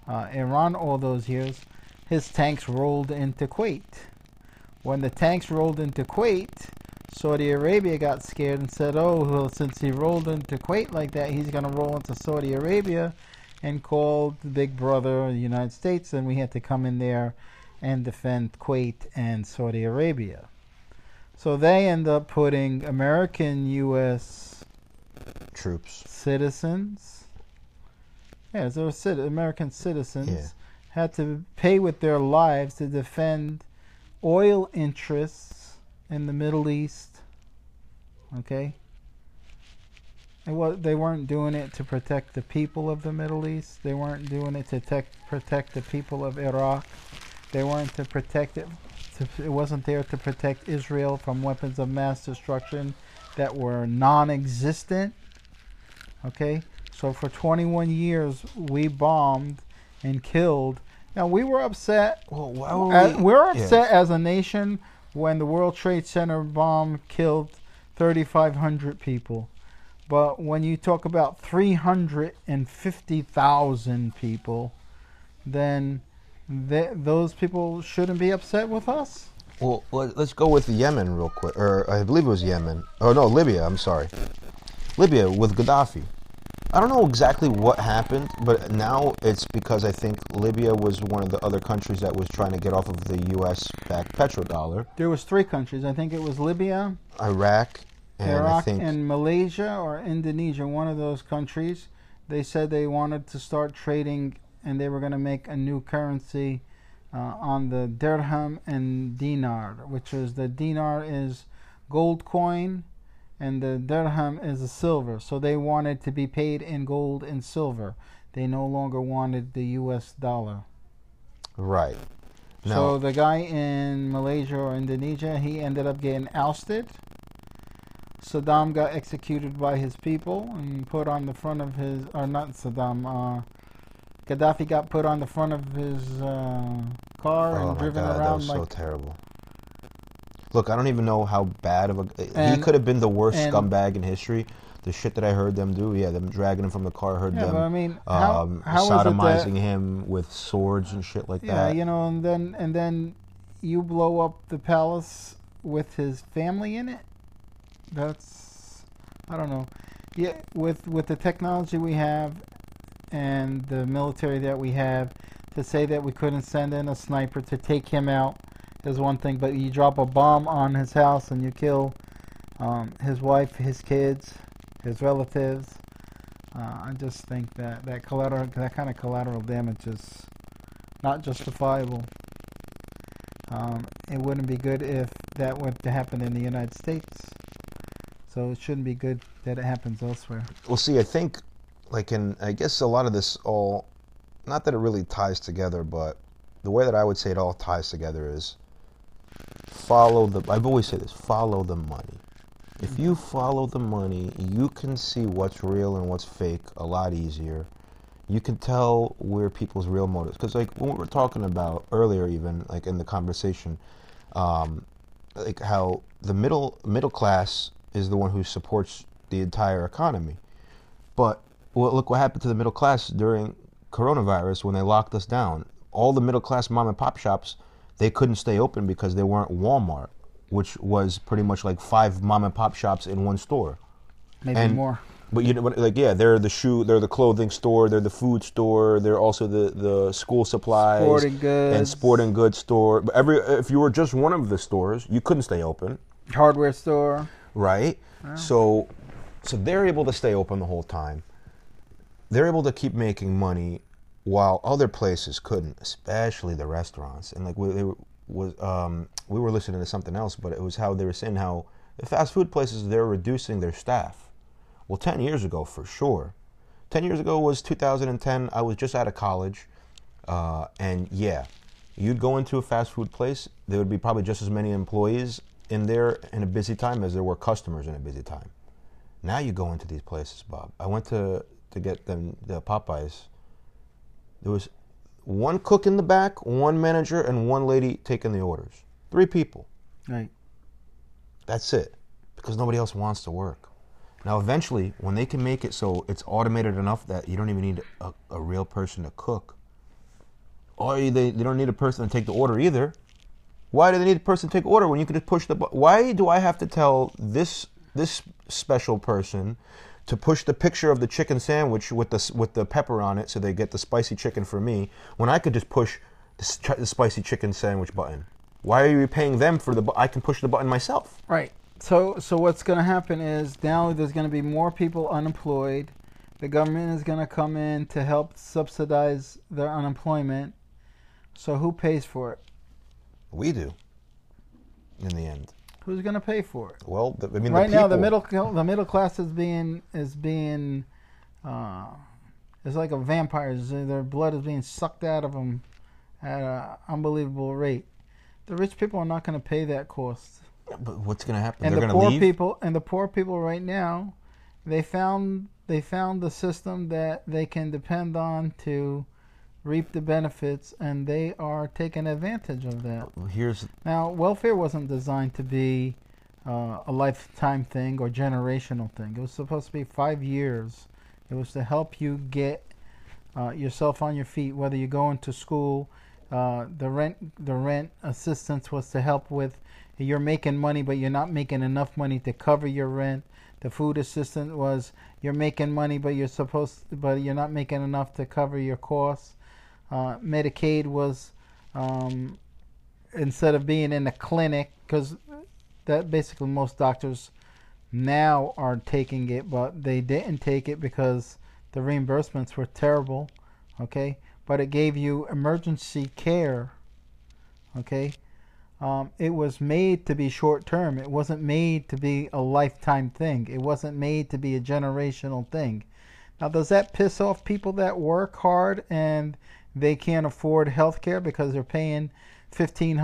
uh, Iran all those years, his tanks rolled into Kuwait. When the tanks rolled into Kuwait, Saudi Arabia got scared and said, "Oh, well, since he rolled into Kuwait like that, he's going to roll into Saudi Arabia," and called the Big Brother, the United States, and we had to come in there and defend Kuwait and Saudi Arabia. So they end up putting American U.S.
Troops.
citizens. Yeah, so American citizens
Yeah.
Had to pay with their lives to defend oil interests in the Middle East. Okay? It was, they weren't doing it to protect the people of the Middle East. They weren't doing it to tec- protect the people of Iraq. They weren't to protect it. To, it wasn't there to protect Israel from weapons of mass destruction that were non-existent. Okay, so for 21 years we bombed and killed. Now we were upset.
Well, were
Uh,
we- yeah.
upset as a nation when the World Trade Center bomb killed 3,500 people. But when you talk about 350,000 people, then th- those people shouldn't be upset with us?
Well, let- let's go with Yemen real quick, or I believe it was Yemen. Oh no, Libya. I'm sorry, Libya with Gaddafi. I don't know exactly what happened, but now it's because I think Libya was one of the other countries that was trying to get off of the U.S.-backed petrodollar.
There was three countries. I think it was Libya,
Iraq, and I
Iraq,
think
and Malaysia or Indonesia, one of those countries. They said they wanted to start trading and they were going to make a new currency uh, on the dirham and dinar, which is the dinar is gold coin and the dirham is a silver. So they wanted to be paid in gold and silver. They no longer wanted the US dollar.
right.
So the guy in Malaysia or Indonesia, he ended up getting ousted. Saddam got executed by his people and put on the front of his, or not Saddam, uh, Gaddafi got put on the front of his uh, car
oh
and
my
driven
God, that
around
was
like
so terrible. Look, I don't even know how bad of a he could have been the worst
and-
scumbag in history. The shit that I heard them do, yeah, them dragging him from the car, heard
yeah.
them
I mean, how,
um,
how it that
sodomizing him with swords and shit like
yeah,
that.
Yeah, you know, and then and then you blow up the palace with his family in it. That's I don't know. Yeah, with with the technology we have and the military that we have, to say that we couldn't send in a sniper to take him out is one thing, but you drop a bomb on his house and you kill um, his wife, his kids, his relatives. Uh, I just think that that collateral, that kind of collateral damage is not justifiable. Um, it wouldn't be good if that were to happen in the United States. So it shouldn't be good that it happens elsewhere.
Well, see, I think, like, in I guess a lot of this all, not that it really ties together, but the way that I would say it all ties together is follow the. I've always said this: follow the money. If you follow the money, you can see what's real and what's fake a lot easier. You can tell where people's real motives. Because, like, when we were talking about earlier, even like in the conversation, um, like how the middle middle class is the one who supports the entire economy. But well, look what happened to the middle class during coronavirus when they locked us down. All the middle class mom and pop shops they couldn't stay open because they weren't Walmart, which was pretty much like five mom and pop shops in one store.
Maybe
And-
more.
But you know, like yeah, they're the shoe, they're the clothing store, they're the food store, they're also the the school supplies
Sporting goods.
and sporting goods store. But every if you were just one of the stores, you couldn't stay open
Hardware store.
right? So, so they're able to stay open the whole time. They're able to keep making money while other places couldn't, especially the restaurants. And like we were, was um, we were listening to something else, but it was how they were saying how the fast food places they're reducing their staff. Well, ten years ago, for sure. Ten years ago was 2010. I was just out of college, uh, and yeah, you'd go into a fast food place. There would be probably just as many employees in there in a busy time as there were customers in a busy time. Now you go into these places, Bob. I went to to get them the Popeyes. There was one cook in the back, one manager, and one lady taking the orders. Three people.
Right.
That's it. Because nobody else wants to work. Now, eventually, when they can make it so it's automated enough that you don't even need a, a real person to cook, or they, they don't need a person to take the order either. Why do they need a person to take order when you can just push the button? Why do I have to tell this this special person to push the picture of the chicken sandwich with the with the pepper on it so they get the spicy chicken for me when I could just push the, the spicy chicken sandwich button? Why are you paying them for the? Bu- I can push the button myself.
Right. So so what's going to happen is now there's going to be more people unemployed. The government is going to come in to help subsidize their unemployment. So who pays for it?
We do. in the end?
Who's going to pay for it?
Well, the, I mean,
right
the
now, the middle the middle class is being is being uh, it's like a vampire. Their blood is being sucked out of them at an unbelievable rate. The rich people are not going to pay that cost,
But what's going to happen?
and
They're
the
going to
poor
leave.
people and the poor people right now, they found they found the system that they can depend on to reap the benefits, and they are taking advantage of that.
Here's
Now, welfare wasn't designed to be uh, a lifetime thing or generational thing. It was supposed to be five years. It was to help you get uh, yourself on your feet, whether you're going to school. Uh, the rent, the rent assistance was to help with. You're making money, but you're not making enough money to cover your rent. The food assistance was you're making money, but you're supposed, but you're not making enough to cover your costs. Uh, Medicaid was um, instead of being in the clinic, because that basically most doctors now are taking it, but they didn't take it because the reimbursements were terrible. Okay, but it gave you emergency care. Okay, um, it was made to be short term. It wasn't made to be a lifetime thing. It wasn't made to be a generational thing. Now, does that piss off people that work hard and they can't afford health care because they're paying $1,500,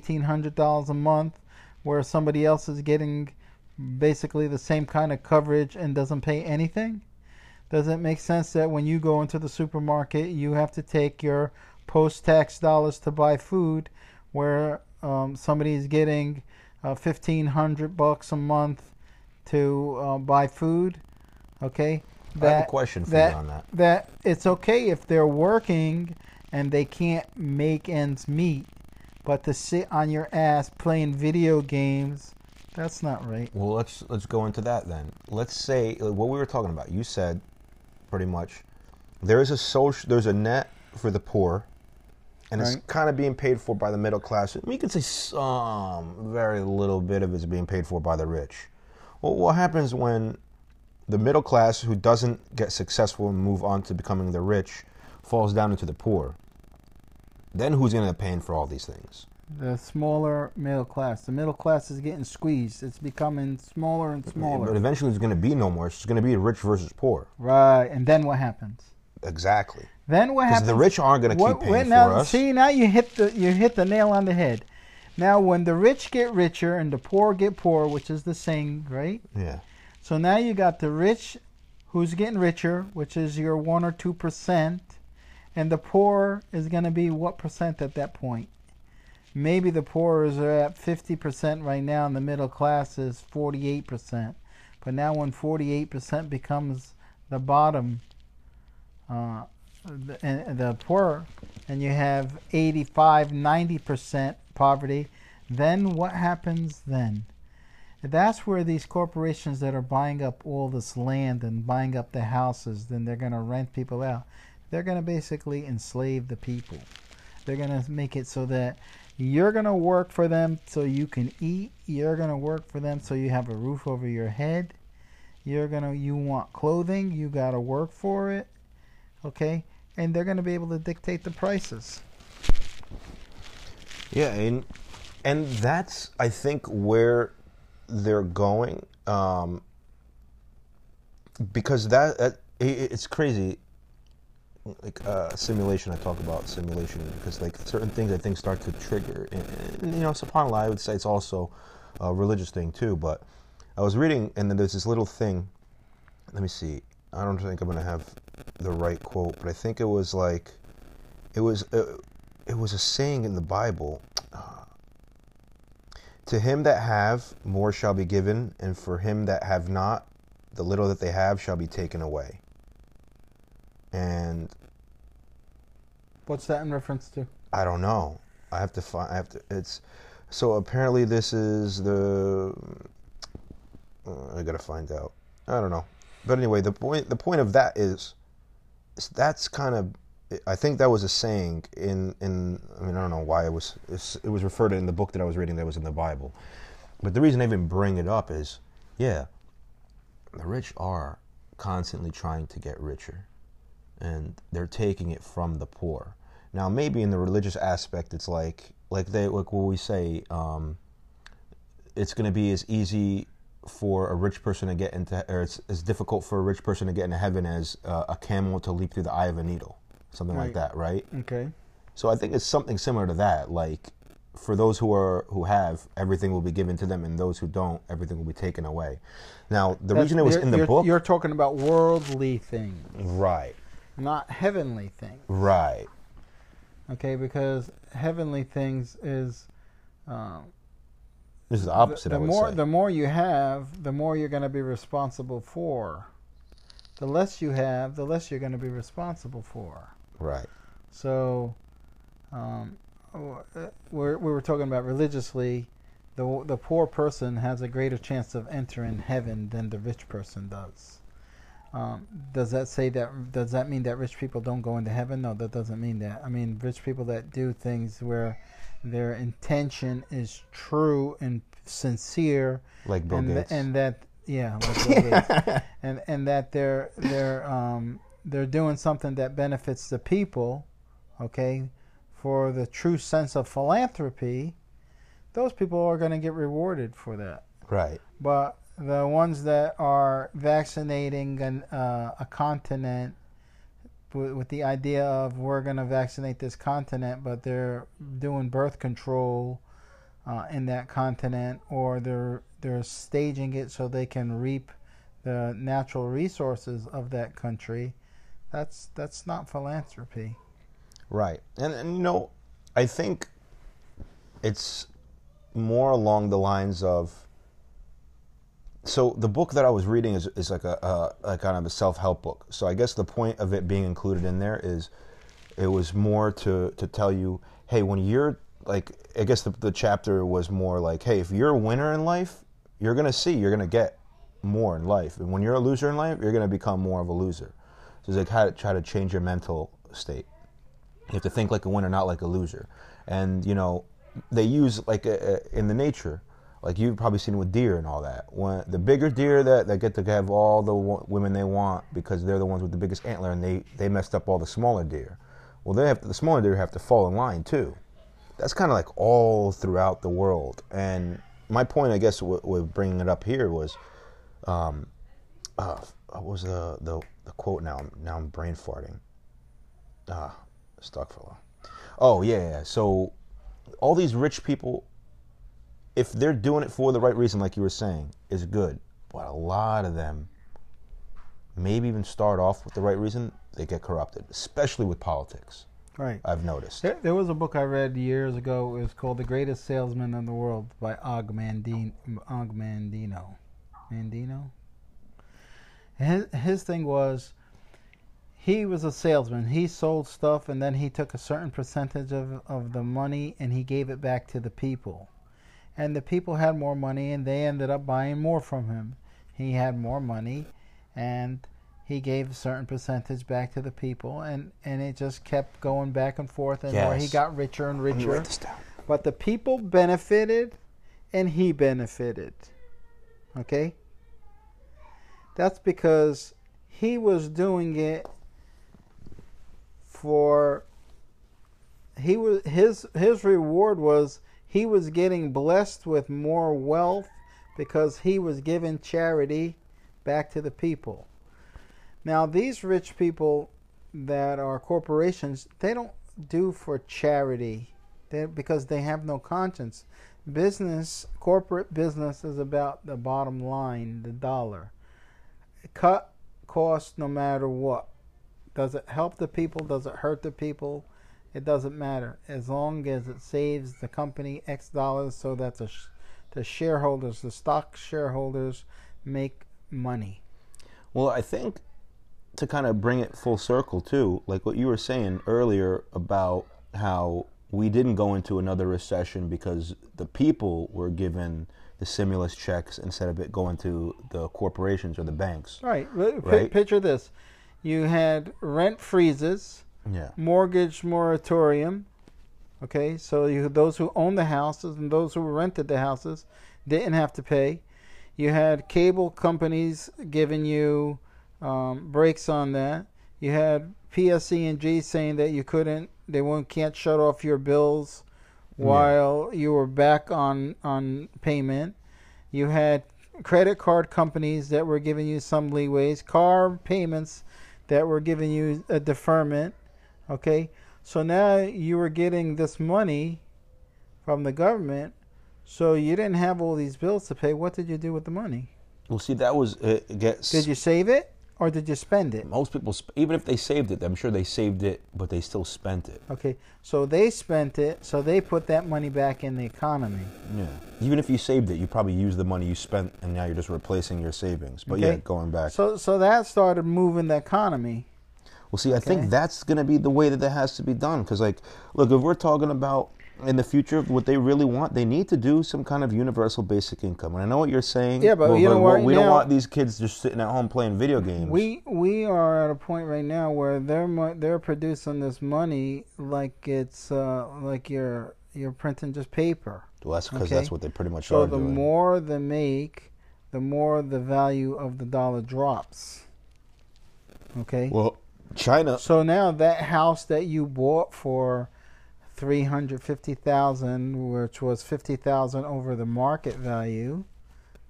$1,800 a month, where somebody else is getting basically the same kind of coverage and doesn't pay anything? Does it make sense that when you go into the supermarket, you have to take your post tax dollars to buy food, where um, somebody is getting uh, 1500 bucks a month to uh, buy food? Okay?
I have a question for
that,
you on that.
that it's okay if they're working and they can't make ends meet, but to sit on your ass playing video games, that's not right.
Well, let's let's go into that then. Let's say what we were talking about. You said pretty much there is a social there's a net for the poor and it's kind of being paid for by the middle class. We could say some very little bit of it's being paid for by the rich. Well, what happens when the middle class who doesn't get successful and move on to becoming the rich falls down into the poor? Then who's going to pay for all these things?
The smaller middle class. The middle class is getting squeezed. It's becoming smaller and smaller.
But eventually, there's going to be no more. It's going to be rich versus poor.
Right. And then what happens?
Exactly.
Then what happens?
Because the rich aren't going to keep paying
wait,
for us.
See, now you hit the you hit the nail on the head. Now, when the rich get richer and the poor get poor, which is the saying, right?
yeah.
So now you got the rich who's getting richer, which is your one or two percent, and the poor is going to be what percent at that point? Maybe the poor is at fifty percent right now, and the middle class is forty-eight percent. But now, when forty-eight percent becomes the bottom, uh, the, and the poor, and you have 85, 90 percent poverty, then what happens then? That's where these corporations that are buying up all this land and buying up the houses, then they're going to rent people out. They're going to basically enslave the people. They're going to make it so that you're going to work for them so you can eat. You're going to work for them so you have a roof over your head. You're going to you want clothing, you got to work for it. Okay? And they're going to be able to dictate the prices.
Yeah, and and that's I think where they're going, um, because that, that i it's crazy. Like uh, simulation, I talk about simulation because like certain things I think start to trigger. And, and, you know, subhanallah, I would say it's also a religious thing too. But I was reading, and then there's this little thing. Let me see. I don't think I'm gonna have the right quote, but I think it was like, it was. Uh, it was a saying in the Bible. uh, to him that have, more shall be given, and for him that have not, the little that they have shall be taken away. And
What's that in reference to?
I don't know. I have to find. I have to. It's so apparently this is the. uh, I gotta find out. I don't know. But anyway, the point. The point of that is, is that's kind of. I think that was a saying in in. I mean, I don't know why it was. It was referred to in the book that I was reading that was in the Bible. But the reason I even bring it up is, yeah, the rich are constantly trying to get richer, and they're taking it from the poor. Now, maybe in the religious aspect, it's like like they like what we say. Um, it's going to be as easy for a rich person to get into, or it's as difficult for a rich person to get into heaven as uh, a camel to leap through the eye of a needle, something like that, right?
Okay.
So I think it's something similar to that. Like for those who are who have, everything will be given to them, and those who don't, everything will be taken away. Now, the
That's-
reason it was in the book,
You're talking about worldly things,
right,
not heavenly things.
right,
Okay, because heavenly things is um,
this is the opposite.
Of the,
I would
more
say.
the more you have, the more you're going to be responsible for. The less you have, the less you're going to be responsible for.
Right,
So, um, we're, we were talking about religiously. The the poor person has a greater chance of entering heaven than the rich person does. Um, does that say that? Does that mean that rich people don't go into heaven? No, that doesn't mean that. I mean, rich people that do things where their intention is true and sincere,
like Bill
and
Gates.
and that yeah, like Bill Gates. and and that they're they're um, they're doing something that benefits the people, okay, for the true sense of philanthropy. Those people are going to get rewarded for that.
right,
But the ones that are vaccinating an, uh, a continent with, with the idea of we're going to vaccinate this continent, but they're doing birth control uh, in that continent, or they're they're staging it so they can reap the natural resources of that country. That's that's not philanthropy.
right, and and you know, I think it's more along the lines of. So the book that I was reading is, is like a, kind of a self help book. So I guess the point of it being included in there is, it was more to to tell you, hey, when you're like, I guess the, the chapter was more like, hey, if you're a winner in life, you're gonna see, you're gonna get more in life, and when you're a loser in life, you're gonna become more of a loser. It's like how to try to change your mental state. You have to think like a winner, not like a loser. And you know, they use like a, a, in the nature, like you've probably seen with deer and all that. When the bigger deer that, that get to have all the wo- women they want because they're the ones with the biggest antler, and they they messed up all the smaller deer. Well, they have the smaller deer have to fall in line too. That's kind of like all throughout the world. And my point, I guess, with, with bringing it up here was, um, uh, what was the, the the quote? Now, now I'm brain farting. Ah, stuck for a while. Oh yeah, yeah. So all these rich people, if they're doing it for the right reason, like you were saying, is good. But a lot of them, maybe even start off with the right reason, they get corrupted, especially with politics.
Right.
I've noticed.
There, there was a book I read years ago. It was called "The Greatest Salesman in the World" by Og, Mandin, Og Mandino. Mandino. His his thing was, he was a salesman. He sold stuff, and then he took a certain percentage of of the money and he gave it back to the people, and the people had more money, and they ended up buying more from him. He had more money, and he gave a certain percentage back to the people, and, and it just kept going back and forth, and more he got richer and richer.
write this down.
But the people benefited, and he benefited. Okay? That's because he was doing it for he was his his reward was he was getting blessed with more wealth because he was giving charity back to the people. Now these rich people that are corporations, they don't do for charity. They, because they have no conscience. Business, corporate business is about the bottom line, the dollar. Cut costs no matter what. Does it help the people? Does it hurt the people? It doesn't matter as long as it saves the company X dollars, so that the sh- the shareholders, the stock shareholders, make money.
Well, I think to kind of bring it full circle too, like what you were saying earlier about how we didn't go into another recession because the people were given the stimulus checks instead of it going to the corporations or the banks.
Right.
Right.
Picture this: you had rent freezes,
Yeah.
mortgage moratorium. Okay, so you those who owned the houses and those who rented the houses didn't have to pay. You had cable companies giving you um, breaks on that. You had PSE&G saying that you couldn't, they won't can't shut off your bills while you were back on on payment. You had credit card companies that were giving you some leeways, car payments that were giving you a deferment. Okay, so now you were getting this money from the government, so you didn't have all these bills to pay. What did you do with the money?
Well, see, that was uh, it gets.
Did you save it or did you spend it?
Most people, even if they saved it, I'm sure they saved it, but they still spent it.
Okay, so they spent it, so they put that money back in the economy.
Yeah. Even if you saved it, you probably used the money you spent, and now you're just replacing your savings. But yeah, going back.
So so that started moving the economy.
Well, see, I
Okay.
think that's going to be the way that that has to be done. Because, like, look, if we're talking about in the future what they really want, they need to do some kind of universal basic income. And I know what you're saying.
Yeah, but you know what,
We don't want these kids just sitting at home playing video games.
We we are at a point right now where they're they're producing this money like it's uh, like you're you're printing just paper.
well, that's because
Okay.
that's what they pretty much
So
are
the
doing.
more they make, the more the value of the dollar drops. Okay.
well, China.
So now that house that you bought for three hundred fifty thousand, which was fifty thousand over the market value,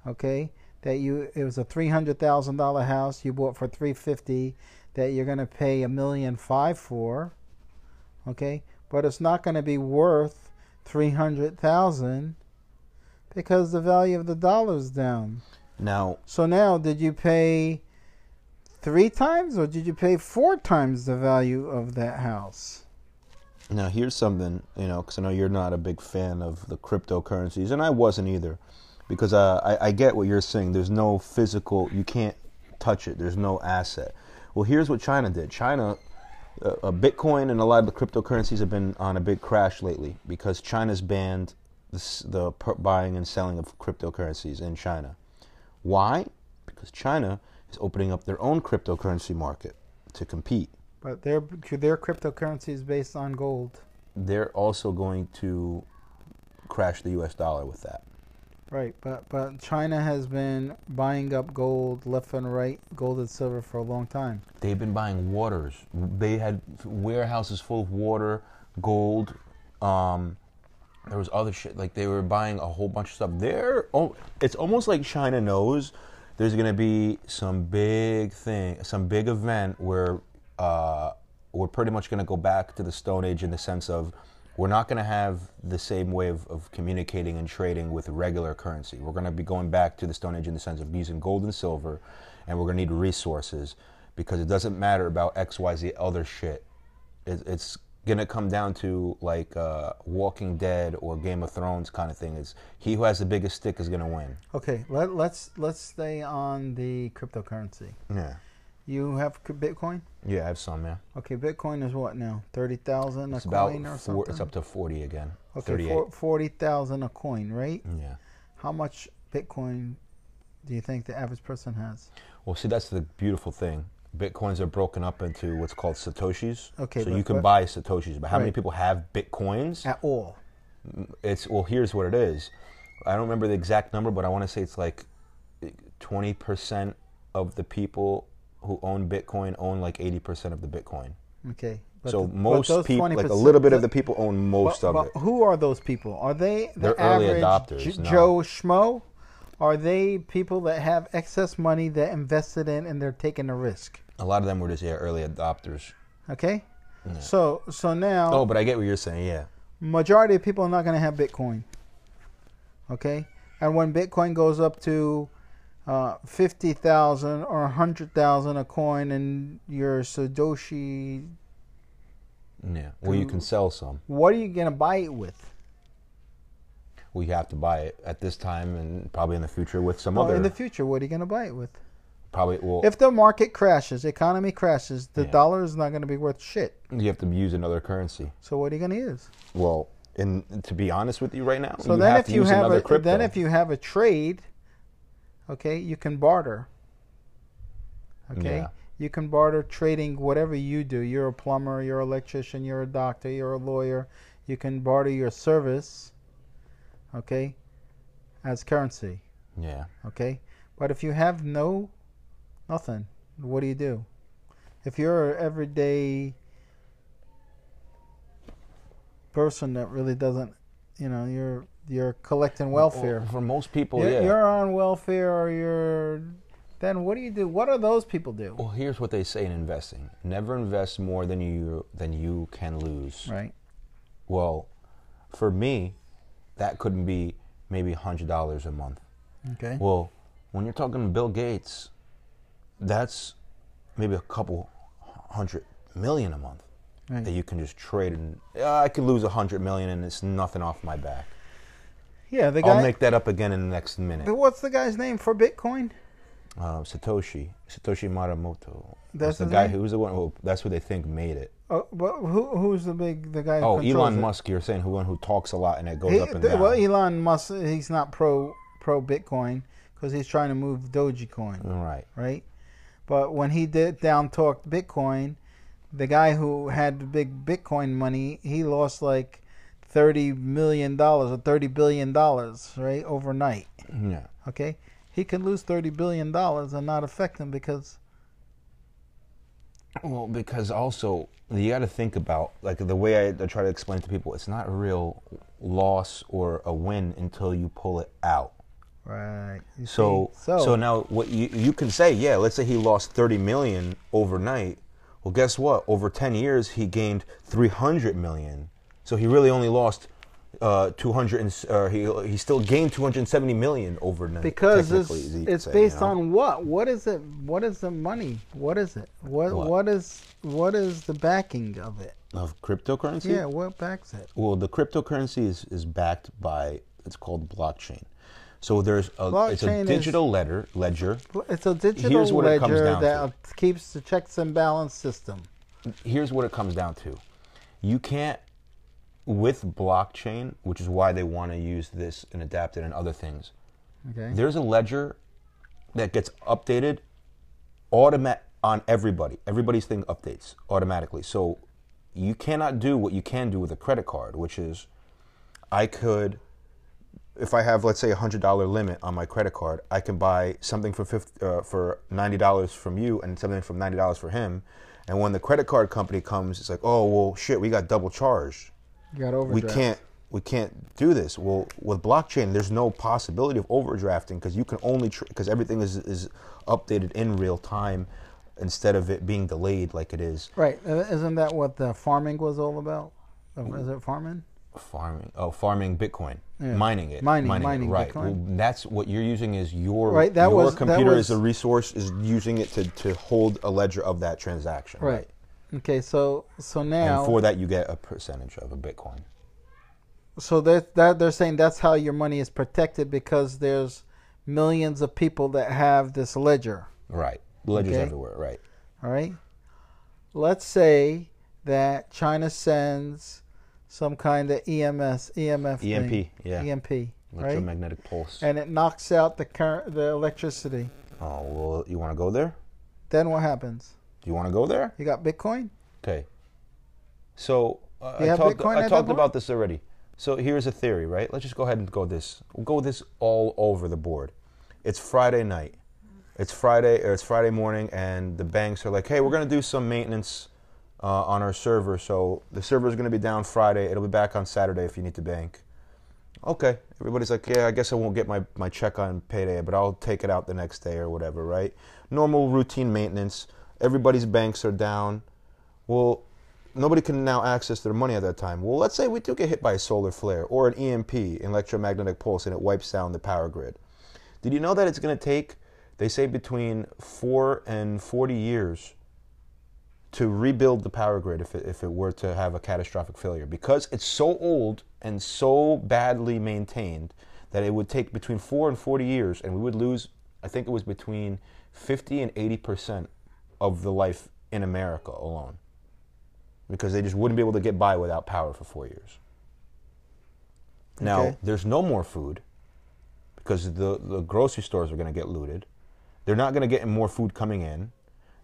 okay, that you it was a three hundred thousand dollar house you bought for three fifty, that you're gonna pay a million five for, okay, but it's not gonna be worth three hundred thousand because the value of the dollar's down.
Now,
So now, did you pay three times or did you pay four times the value of that house?
Now, here's something, you know, because I know you're not a big fan of the cryptocurrencies, and I wasn't either, because uh, I, I get what you're saying. There's no physical, you can't touch it, there's no asset. Well, here's what China did China, uh, uh, Bitcoin and a lot of the cryptocurrencies have been on a big crash lately because China's banned the, the buying and selling of cryptocurrencies in China. Why? Because China is opening up their own cryptocurrency market to compete.
But their their cryptocurrency is based on gold,
they're also going to crash the U.S. dollar with that.
right? But but China has been buying up gold left and right, gold and silver for a long time.
They've been buying waters. They had warehouses full of water, gold. Um, there was other shit. Like they were buying a whole bunch of stuff. They're oh, it's almost like China knows there's going to be some big thing, some big event where uh, we're pretty much going to go back to the Stone Age in the sense of we're not going to have the same way of, of communicating and trading with regular currency. We're going to be going back to the Stone Age in the sense of using gold and silver, and we're going to need resources because it doesn't matter about X, Y, Z other shit. It, it's going to come down to like uh, Walking Dead or Game of Thrones kind of thing. Is he who has the biggest stick is going to win?
Okay, let let's let's stay on the cryptocurrency.
Yeah,
You have Bitcoin.
Yeah, I have some. Yeah,
Okay, Bitcoin is what now? Thirty thousand a
it's
coin or
four,
something.
it's up to forty again.
okay, forty thousand a coin, right?
Yeah.
How much Bitcoin do you think the average person has?
Well, see, that's the beautiful thing. Bitcoins are broken up into what's called satoshis.
Okay,
So
but-
you can
but-
buy satoshis, but how many people have bitcoins?
At all?
It's well, here's what it is. I don't remember the exact number, but I want to say it's like twenty percent of the people who own Bitcoin own like eighty percent of the Bitcoin.
Okay.
so
the-
most people, like a little bit of the people, own most
but,
of
but
it.
who are those people? Are they the
They're early
average
adopters,
J-
no.
Joe Schmo? Are they people that have excess money that invested in and they're taking a risk?
A lot of them were just yeah, early adopters.
Okay. So so now
Oh, but I get what you're saying. Yeah.
majority of people are not going to have Bitcoin. Okay, and when Bitcoin goes up to uh, fifty thousand or hundred thousand a coin, and your Satoshi,
Yeah. Well, you can sell some.
what are you going to buy it with?
We have to buy it at this time and probably in the future with some
Well,
other.
in the future, what are you going to buy it with?
probably well,
If the market crashes, economy crashes, the
Yeah.
dollar is not going to be worth shit.
you have to use another currency.
So what are you going to use?
Well, and to be honest with you, right now,
So then, if you have a
crypto.
then if you have a trade, okay, you can barter. Okay,
Yeah.
you can barter trading whatever you do. You're a plumber, you're an electrician, you're a doctor, you're a lawyer. You can barter your service, okay, as currency.
yeah,
Okay, but if you have no nothing, what do you do? If you're an everyday person that really doesn't, you know, you're you're collecting welfare.
For most people,
You're,
yeah.
you're on welfare, or you're. Then what do you do? What do those people do?
well, here's what they say in investing: never invest more than you than you can lose.
Right.
Well, for me, that couldn't be maybe hundred dollars a month.
Okay.
Well, when you're talking to Bill Gates, that's maybe a couple hundred million a month
Right.
that you can just trade and uh, I could lose a hundred million and it's nothing off my back.
Yeah, the guy.
I'll make that up again in the next minute.
What's the guy's name for Bitcoin?
Uh, Satoshi, Satoshi Nakamoto.
That's
the guy
name?
who's the one who. That's who they think made it.
Oh, but who who's the big the guy?
Oh, Elon
it?
Musk. You're saying who one who talks a lot and it goes
He-
up and down.
well, Elon Musk, he's not pro pro Bitcoin because he's trying to move Dogecoin,
right.
right? But when he did down talked Bitcoin, the guy who had the big Bitcoin money, he lost like thirty million dollars or thirty billion dollars, right, overnight.
Yeah.
Okay, he can lose thirty billion dollars and not affect him because
Well, because also you got to think about like the way I, I try to explain to people. It's not a real loss or a win until you pull it out.
right. you
So, so now what you you can say, yeah, let's say he lost 30 million overnight. Well, guess what? Over 10 years, he gained 300 million. So he really only lost uh, 200, and, uh, he he still gained 270 million overnight.
because it's,
technically, you could
it's
say,
based
you know?
on what? What is it? What is the money? What is it? What
What?
what is what is the backing of it?
of cryptocurrency.
Yeah, what backs it?
Well, the cryptocurrency is, is backed by it's called blockchain. So there's a it's
Blockchain
a
is-
digital ledger ledger.
It's a digital
Here's what it comes
ledger
down
that keeps the checks and balance system.
Here's what it comes down to. You can't with blockchain, which is why they want to use this and adapt it and other things.
Okay.
There's a ledger that gets updated automat on everybody. Everybody's thing updates automatically. So you cannot do what you can do with a credit card, which is I could if I have let's say a hundred dollar limit on my credit card, I can buy something for 50, uh, for ninety dollars from you and something from ninety dollars for him. And when the credit card company comes, it's like, oh well, shit, we got double charged
You got overdraft.
we can't we can't do this. Well, with blockchain, there's no possibility of overdrafting because you can only because everything is is updated in real time instead of it being delayed like it is
Right. Uh, Isn't that what the farming was all about? Is it farming?
farming. Oh, farming Bitcoin,
Yeah.
mining it,
Mining-
it,
mining
right?
Bitcoin.
Well, that's what you're using is your
Right, that
your
was- that
computer
was-
is a resource is using it to to hold a ledger of that transaction.
Right. Okay. So so now
And for that, you get a percentage of a Bitcoin.
so that that they're saying that's how your money is protected because there's millions of people that have this ledger.
Right. Ledgers
Okay.
everywhere. Right.
All right. Let's say that China sends some kind of EMS, EMF,
EMP.
thing,
Yeah.
EMP, right?
Electromagnetic pulse.
And it knocks out the current, the electricity.
oh well, you want to go there?
Then what happens?
Do you want to go there?
You got Bitcoin.
Okay. So uh, I talked,
Bitcoin
I talked about this already. So here's a theory, right? Let's just go ahead and go this. We'll go this all over the board. It's Friday night. It's Friday or it's Friday morning, and the banks are like, "Hey, we're gonna do some maintenance uh, on our server. So the server is gonna be down Friday. It'll be back on Saturday if you need to bank." Okay. Everybody's like, "Yeah, I guess I won't get my my check on payday, but I'll take it out the next day or whatever." Right? Normal routine maintenance. Everybody's banks are down. Well, nobody can now access their money at that time. Well, let's say we do get hit by a solar flare or an EMP, electromagnetic pulse, and it wipes down the power grid. Did you know that it's going to take, they say, between four and 40 years to rebuild the power grid if it, if it were to have a catastrophic failure? Because it's so old and so badly maintained that it would take between four and 40 years, and we would lose, I think it was between 50 and 80% of the life in America alone because they just wouldn't be able to get by without power for four years. Now,
Okay.
there's no more food because the, the grocery stores are going to get looted. They're not going to get more food coming in.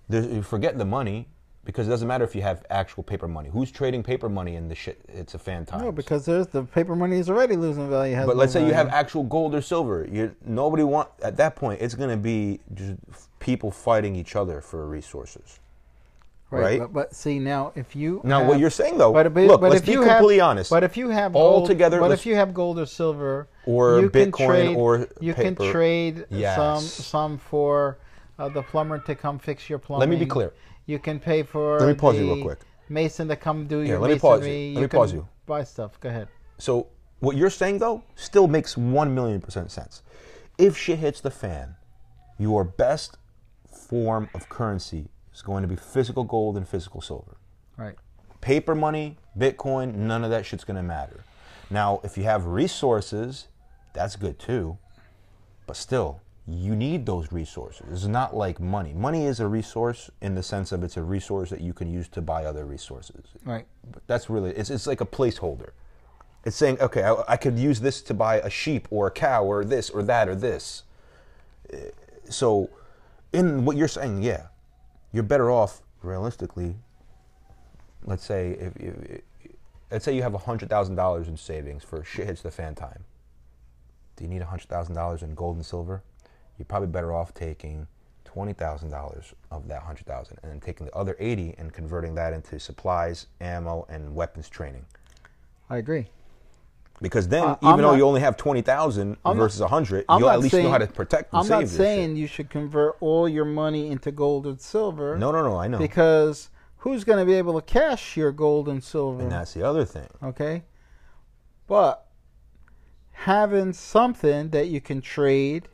There's, forget the money because it doesn't matter if you have actual paper money. Who's trading paper money in the shit? It's a fan time.
No, because there's the paper money is already losing value.
But let's say you have actual gold or silver. You nobody want at that point. It's going to be just people fighting each other for resources. right?
But, but see now, if you
now,
have-
what you're saying though,
but, but,
look,
but
let's
if
be
you
completely
have,
honest.
But if you have
All
gold,
together,
but if you have gold or silver,
Or
you can
Bitcoin
trade,
or
you can
paper.
trade some some for uh, the plumber to come fix your plumbing.
Let me be clear.
You can pay for.
Let me pause you real quick.
Mason to come do your
let me pause you. Let me
can
pause you.
Buy stuff. Go ahead.
So what you're saying though still makes one million percent sense. If shit hits the fan, your best form of currency is going to be physical gold and physical silver.
Right.
Paper money, Bitcoin, none of that shit's gonna matter. Now, if you have resources, that's good too. But still, you need those resources. It's not like money. Money is a resource in the sense of it's a resource that you can use to buy other resources.
Right.
But that's really it's, it's like a placeholder. It's saying, okay, I, I could use this to buy a sheep or a cow or this or that or this. Eh, So, in what you're saying, yeah, you're better off realistically. Let's say if, if let's say you have hundred thousand dollars in savings for shit hits the fan time. Do you need hundred thousand dollars in gold and silver? You're probably better off taking twenty thousand dollars of that hundred thousand and then taking the other eighty and converting that into supplies, ammo, and weapons training.
I agree.
Because then,
Uh,
even though
not-
you only have twenty thousand
I'm
versus a hundred,
I'm
you'll at least
saying-
know how to protect and
I'm
save
not
this shit.
saying you should convert all your money into gold and silver.
No, no, no. I know.
Because who's going to be able to cash your gold and silver?
and that's the other thing.
okay? But having something that you can trade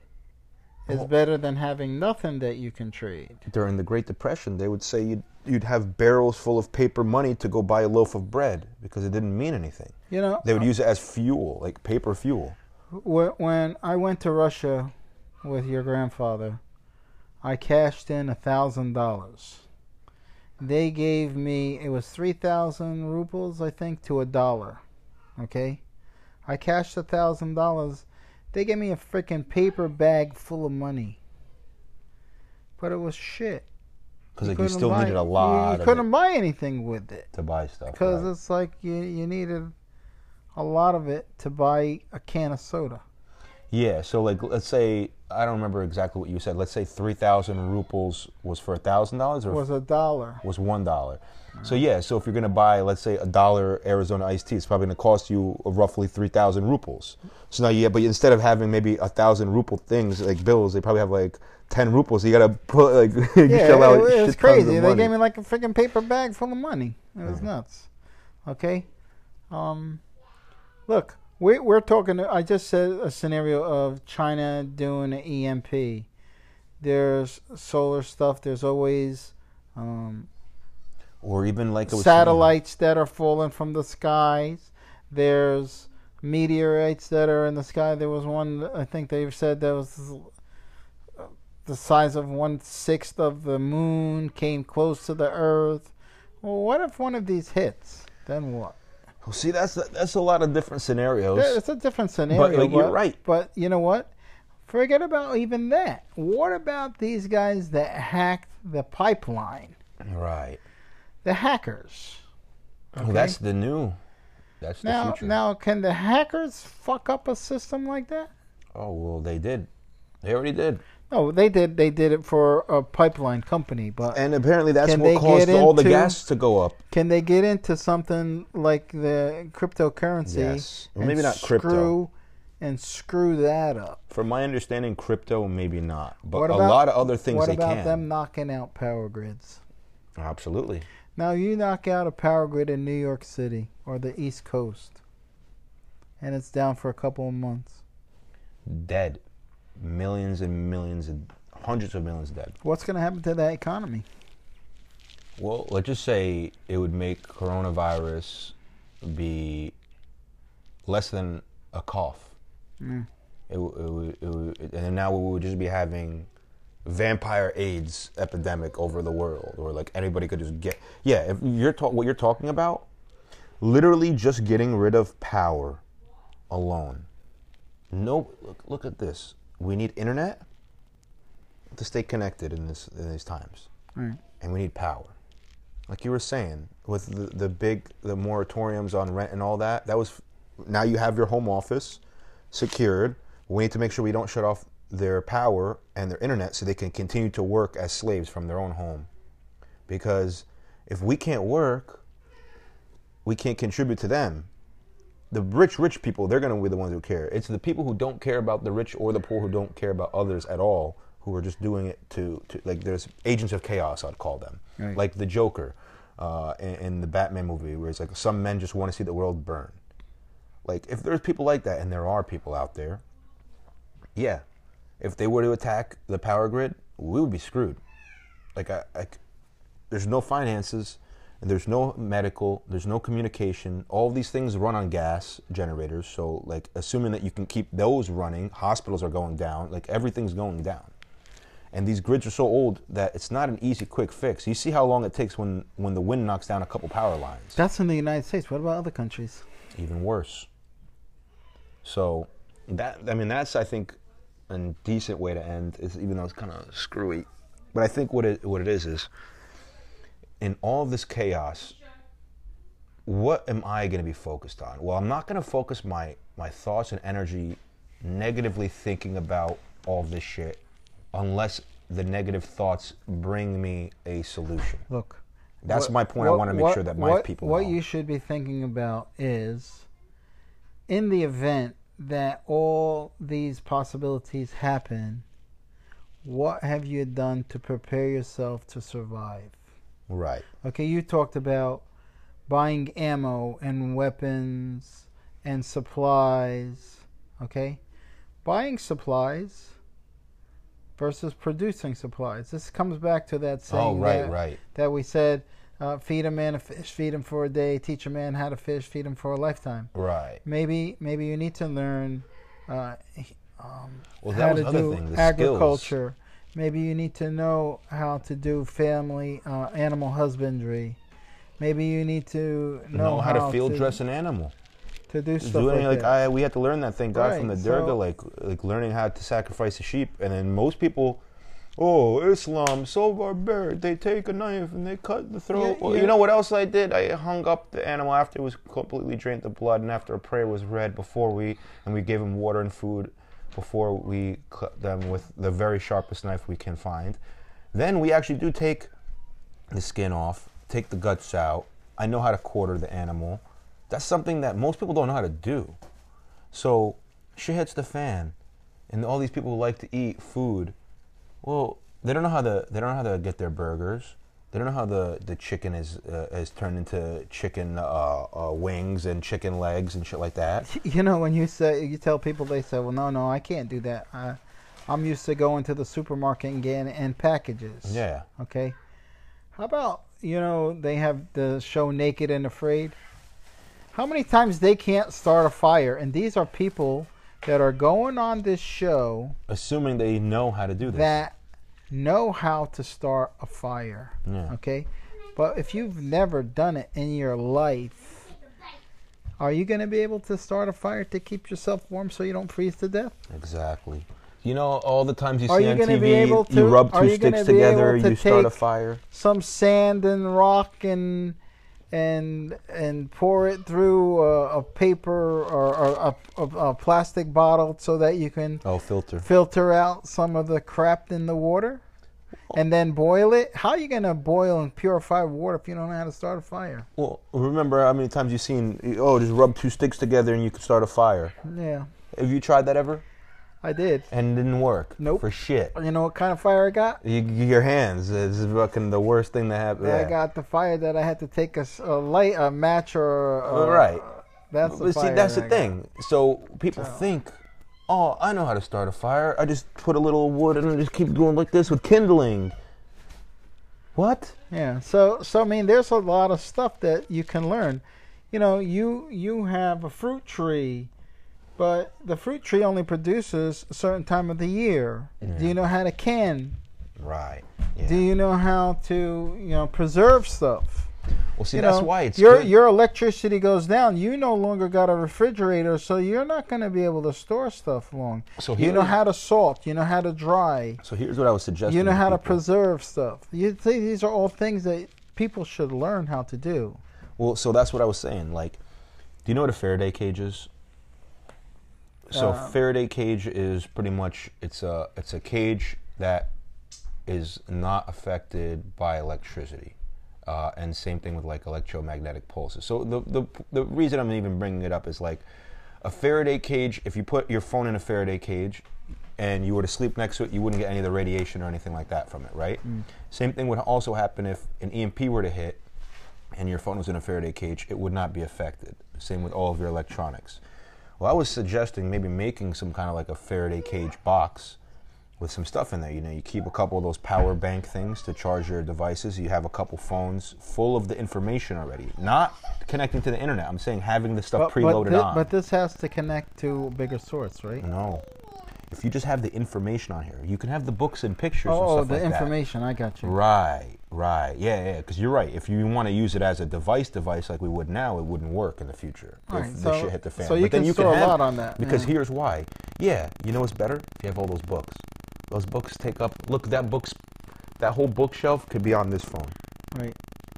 is
Oh.
better than having nothing that you can trade.
During the Great Depression, they would say you'd, you'd have barrels full of paper money to go buy a loaf of bread because it didn't mean anything.
You know,
They would uh, use it as fuel, like paper fuel.
when I went to Russia with your grandfather, I cashed in a thousand dollars. They gave me it was three thousand rubles, I think, to a dollar. Okay, I cashed a thousand dollars. They gave me a freaking paper bag full of money, but it was shit.
Because
You
like you still
buy-
needed a lot
You,
of
couldn't buy anything with it
to buy stuff.
because
right.
it's like you you needed a lot of it to buy a can of soda.
Yeah, so like let's say I don't remember exactly what you said. Let's say three thousand rubles was for a thousand dollars, or
was a dollar.
was one dollar. So yeah, so if you're gonna buy, let's say a dollar Arizona iced tea, it's probably gonna cost you roughly three thousand rubles. So now yeah, but instead of having maybe a thousand ruble things like bills, they probably have like ten rubles. So you gotta put like
Yeah,
shell out
it, it was crazy. They
money.
gave me like a freaking paper bag full of money. It was
Mhm.
nuts. Okay, um, look, we, we're talking. I just said a scenario of China doing an EMP. There's solar stuff. There's always um,
or even like it was saying-
satellites that are falling from the skies. There's meteorites that are in the sky. There was one I think they said that was the size of one sixth of the moon came close to the Earth. Well, what if one of these hits? Then what?
Well, see, that's that's a lot of different scenarios.
It's a different scenario.
like, you're right.
But you know what? Forget about even that. What about these guys that hacked the pipeline?
Right.
The hackers.
Well, that's the new. That's the
Now,
future.
now, can the hackers fuck up a system like that?
oh well, they did. They already did.
No, they did. They did it for a pipeline company, but
And apparently that's what caused
get
all the gas to go up.
can they get into something like the cryptocurrency?
Yes. Well, maybe not crypto.
And screw that up.
From my understanding, crypto maybe not, but
What
a
about-
lot of other things
what
they
about
can.
them knocking out power grids?
Absolutely.
Now you knock out a power grid in New York City or the East Coast, and it's down for a couple of months.
Dead. Millions and millions and hundreds of millions dead.
What's going to happen to that economy?
Well, let's just say it would make coronavirus be less than a cough.
Mm.
It, it, would- it, and now we would just be having vampire AIDS epidemic over the world, or like anybody could just get. Yeah, if you're ta- what you're talking about, literally just getting rid of power alone. No, look, look at this. We need internet to stay connected in this in these times
Right.
and we need power. Like you were saying, with the, the big the moratoriums on rent and all that, that was now you have your home office secured. We need to make sure we don't shut off their power and their internet so they can continue to work as slaves from their own home. Because if we can't work, we can't contribute to them. The rich, rich people, they're going to be the ones who care. It's the people who don't care about the rich or the poor who don't care about others at all who are just doing it to, to like, there's agents of chaos, I'd call them.
Right.
Like the Joker uh, in, in the Batman movie, where it's like some men just want to see the world burn. Like, if there's people like that, and there are people out there, yeah, if they were to attack the power grid, we would be screwed. Like, I, I, there's no finances, and there's no medical, there's no communication. All these things run on gas generators. So, like, assuming that you can keep those running, hospitals are going down. Like, everything's going down. And these grids are so old that it's not an easy, quick fix. You see how long it takes when, when the wind knocks down a couple power lines.
That's in the United States. What about other countries?
Even worse. So, that I mean, that's I think a decent way to end. Is even though it's kind of screwy, but I think what it what it is is in all of this chaos, what am I going to be focused on? Well, I'm not going to focus my my thoughts and energy negatively thinking about all this shit unless the negative thoughts bring me a solution.
Look,
That's
what-
my point. I want to make
what-
sure that my
what,
people
What
know.
you should be thinking about is, in the event that all these possibilities happen, what have you done to prepare yourself to survive?
right.
Okay, you talked about buying ammo and weapons and supplies. Okay, buying supplies versus producing supplies. This comes back to that saying
Oh, right,
that,
right.
that we said uh, feed a man a fish, feed him for a day, teach a man how to fish, feed him for a lifetime.
Right.
Maybe maybe you need to learn uh, um,
Well,
how to do
thing, the skills.
agriculture. Maybe you need to know how to do family uh, animal husbandry. Maybe you need to know,
know how, to field dress an animal.
to do stuff
doing
like
like. I, we had to learn that thing, God,
Right,
from the
so-
Durga, like like learning how to sacrifice a sheep, and then most people, oh Islam, so barbaric. They take a knife and they cut the throat.
Yeah, yeah.
you know what else I did? I hung up the animal after it was completely drained of blood, and after a prayer was read before we and we gave him water and food before we cut them with the very sharpest knife we can find. Then we actually do take the skin off, take the guts out. I know how to quarter the animal. That's something that most people don't know how to do. So shit hits the fan, and all these people who like to eat food, well, they don't know how to they don't know how to get their burgers. They don't know how the, the chicken is uh, is turned into chicken uh, uh, wings and chicken legs and shit like that.
You know, when you say you tell people, they say, "Well, no, no, I can't do that. I, I'm used to going to the supermarket and getting and packages."
Yeah,
Okay. How about you know they have the show Naked and Afraid? How many times they can't start a fire, and these are people that are going on this show
assuming they know how to do this.
that know how to start a fire.
yeah.
Okay, but if you've never done it in your life, are you going to be able to start a fire to keep yourself warm so you don't freeze to death?
Exactly. You know, all the times you
Are
see
you
on TV,
able
you rub two sticks together,
to
you start a fire.
some sand and rock and and and pour it through a, a paper or, or a, a, a plastic bottle so that you can
Oh, filter.
filter out some of the crap in the water and then boil it how are you going to boil and purify water if you don't know how to start a fire
Well, remember how many times you've seen, oh, just rub two sticks together and you can start a fire.
yeah
Have you tried that ever?
I did
And it didn't work.
Nope.
For shit.
you know what kind of fire i got
You, your hands is fucking the worst thing that happened.
i got the fire that i had to take a light a match or uh, a,
Right.
that's the
see, that's
that
the thing. So people think, oh, I know how to start a fire. I just put a little wood and I just keep going like this with kindling. What?
Yeah. So so I mean there's a lot of stuff that you can learn. You know, you you have a fruit tree, but the fruit tree only produces a certain time of the year. Do you know how to can?
Right. Yeah.
Do you know how to, you know, preserve stuff?
well, see,
you
that's
know,
why it's
your
good.
your electricity goes down. You no longer got a refrigerator, so you're not going to be able to store stuff long.
So
you know how to salt. You know how to dry.
So here's what I was suggesting.
You know how to preserve stuff. You see, these are all things that people should learn how to do.
Well, so that's what I was saying. Like, do you know what a Faraday cage is? So
Uh,
Faraday cage is pretty much it's a it's a cage that is not affected by electricity. Uh, and same thing with like electromagnetic pulses. So the, the the reason I'm even bringing it up is like a Faraday cage. If you put your phone in a Faraday cage, and you were to sleep next to it, you wouldn't get any of the radiation or anything like that from it, right? Same thing would also happen if an EMP were to hit and your phone was in a Faraday cage, it would not be affected. Same with all of your electronics. Well, I was suggesting maybe making some kind of like a Faraday cage box with some stuff in there. You know, you keep a couple of those power bank things to charge your devices. You have a couple phones full of the information already, not connecting to the internet. I'm saying having the stuff preloaded
thi-
on.
but this has to connect to a bigger source, right?
no. If you just have the information on here, you can have the books and pictures and
Oh,
stuff oh,
the
like that.
information. I got you.
Right, right. Yeah, yeah. Because you're right. If you want to use it as a device device like we would now, it wouldn't work in the future
Right,
if
so-
this shit hit the fan.
so you
but then
can
you
store a
have,
lot on that,
Because
yeah.
here's why. Yeah, you know what's better? If you have all those books. Those books take up. Look, that books, that whole bookshelf could be on this phone.
Right,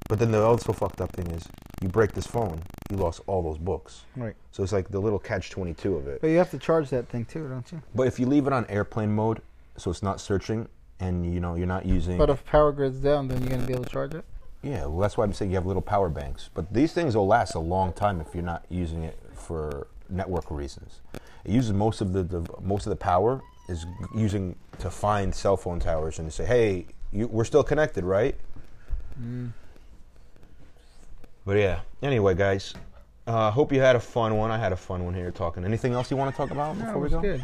But then the also fucked up thing is, you break this phone, you lost all those books.
right.
So it's like the little catch twenty two of it.
But you have to charge that thing too, don't you?
But if you leave it on airplane mode, so it's not searching, and you know you're not using.
But if power grid's down, then you're gonna be able to charge it.
Yeah, well, that's why I'm saying you have little power banks. But these things will last a long time if you're not using it for network reasons. It uses most of the, the most of the power is using to find cell phone towers and to say, hey, you, we're still connected, right? But yeah. Anyway, guys, uh, hope you had a fun one. I had a fun one here talking. Anything else you want to talk about
No,
before we go?
good.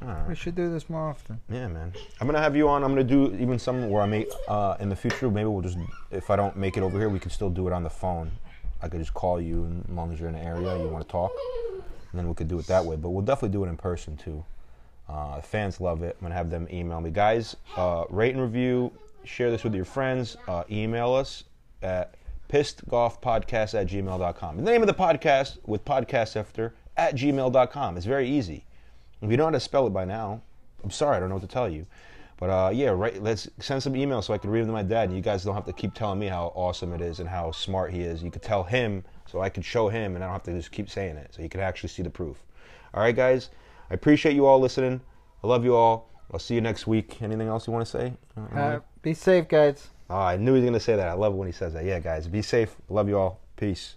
Right.
We should do this more often.
Yeah, man. I'm gonna have you on. I'm gonna do even some where I may uh, in the future. Maybe we'll just if I don't make it over here, we can still do it on the phone. I could just call you, and as long as you're in the area, you want to talk, and then we could do it that way. But we'll definitely do it in person too. Uh, fans love it. I'm gonna have them email me, guys. Uh, rate and review. Share this with your friends. Uh, email us at pissedgolfpodcast at gmail.com. The name of the podcast with podcast after at gmail.com. It's very easy. If you know how to spell it by now, I'm sorry, I don't know what to tell you. But uh, yeah, right. Let's send some emails so I can read them to my dad, and you guys don't have to keep telling me how awesome it is and how smart he is. You could tell him, so I could show him, and I don't have to just keep saying it, so you can actually see the proof. All right, guys. I appreciate you all listening. I love you all. I'll see you next week. Anything else you want to say?
Uh, be safe, guys.
Oh, I knew he was going to say that. I love it when he says that. Yeah, guys, be safe. Love you all. Peace.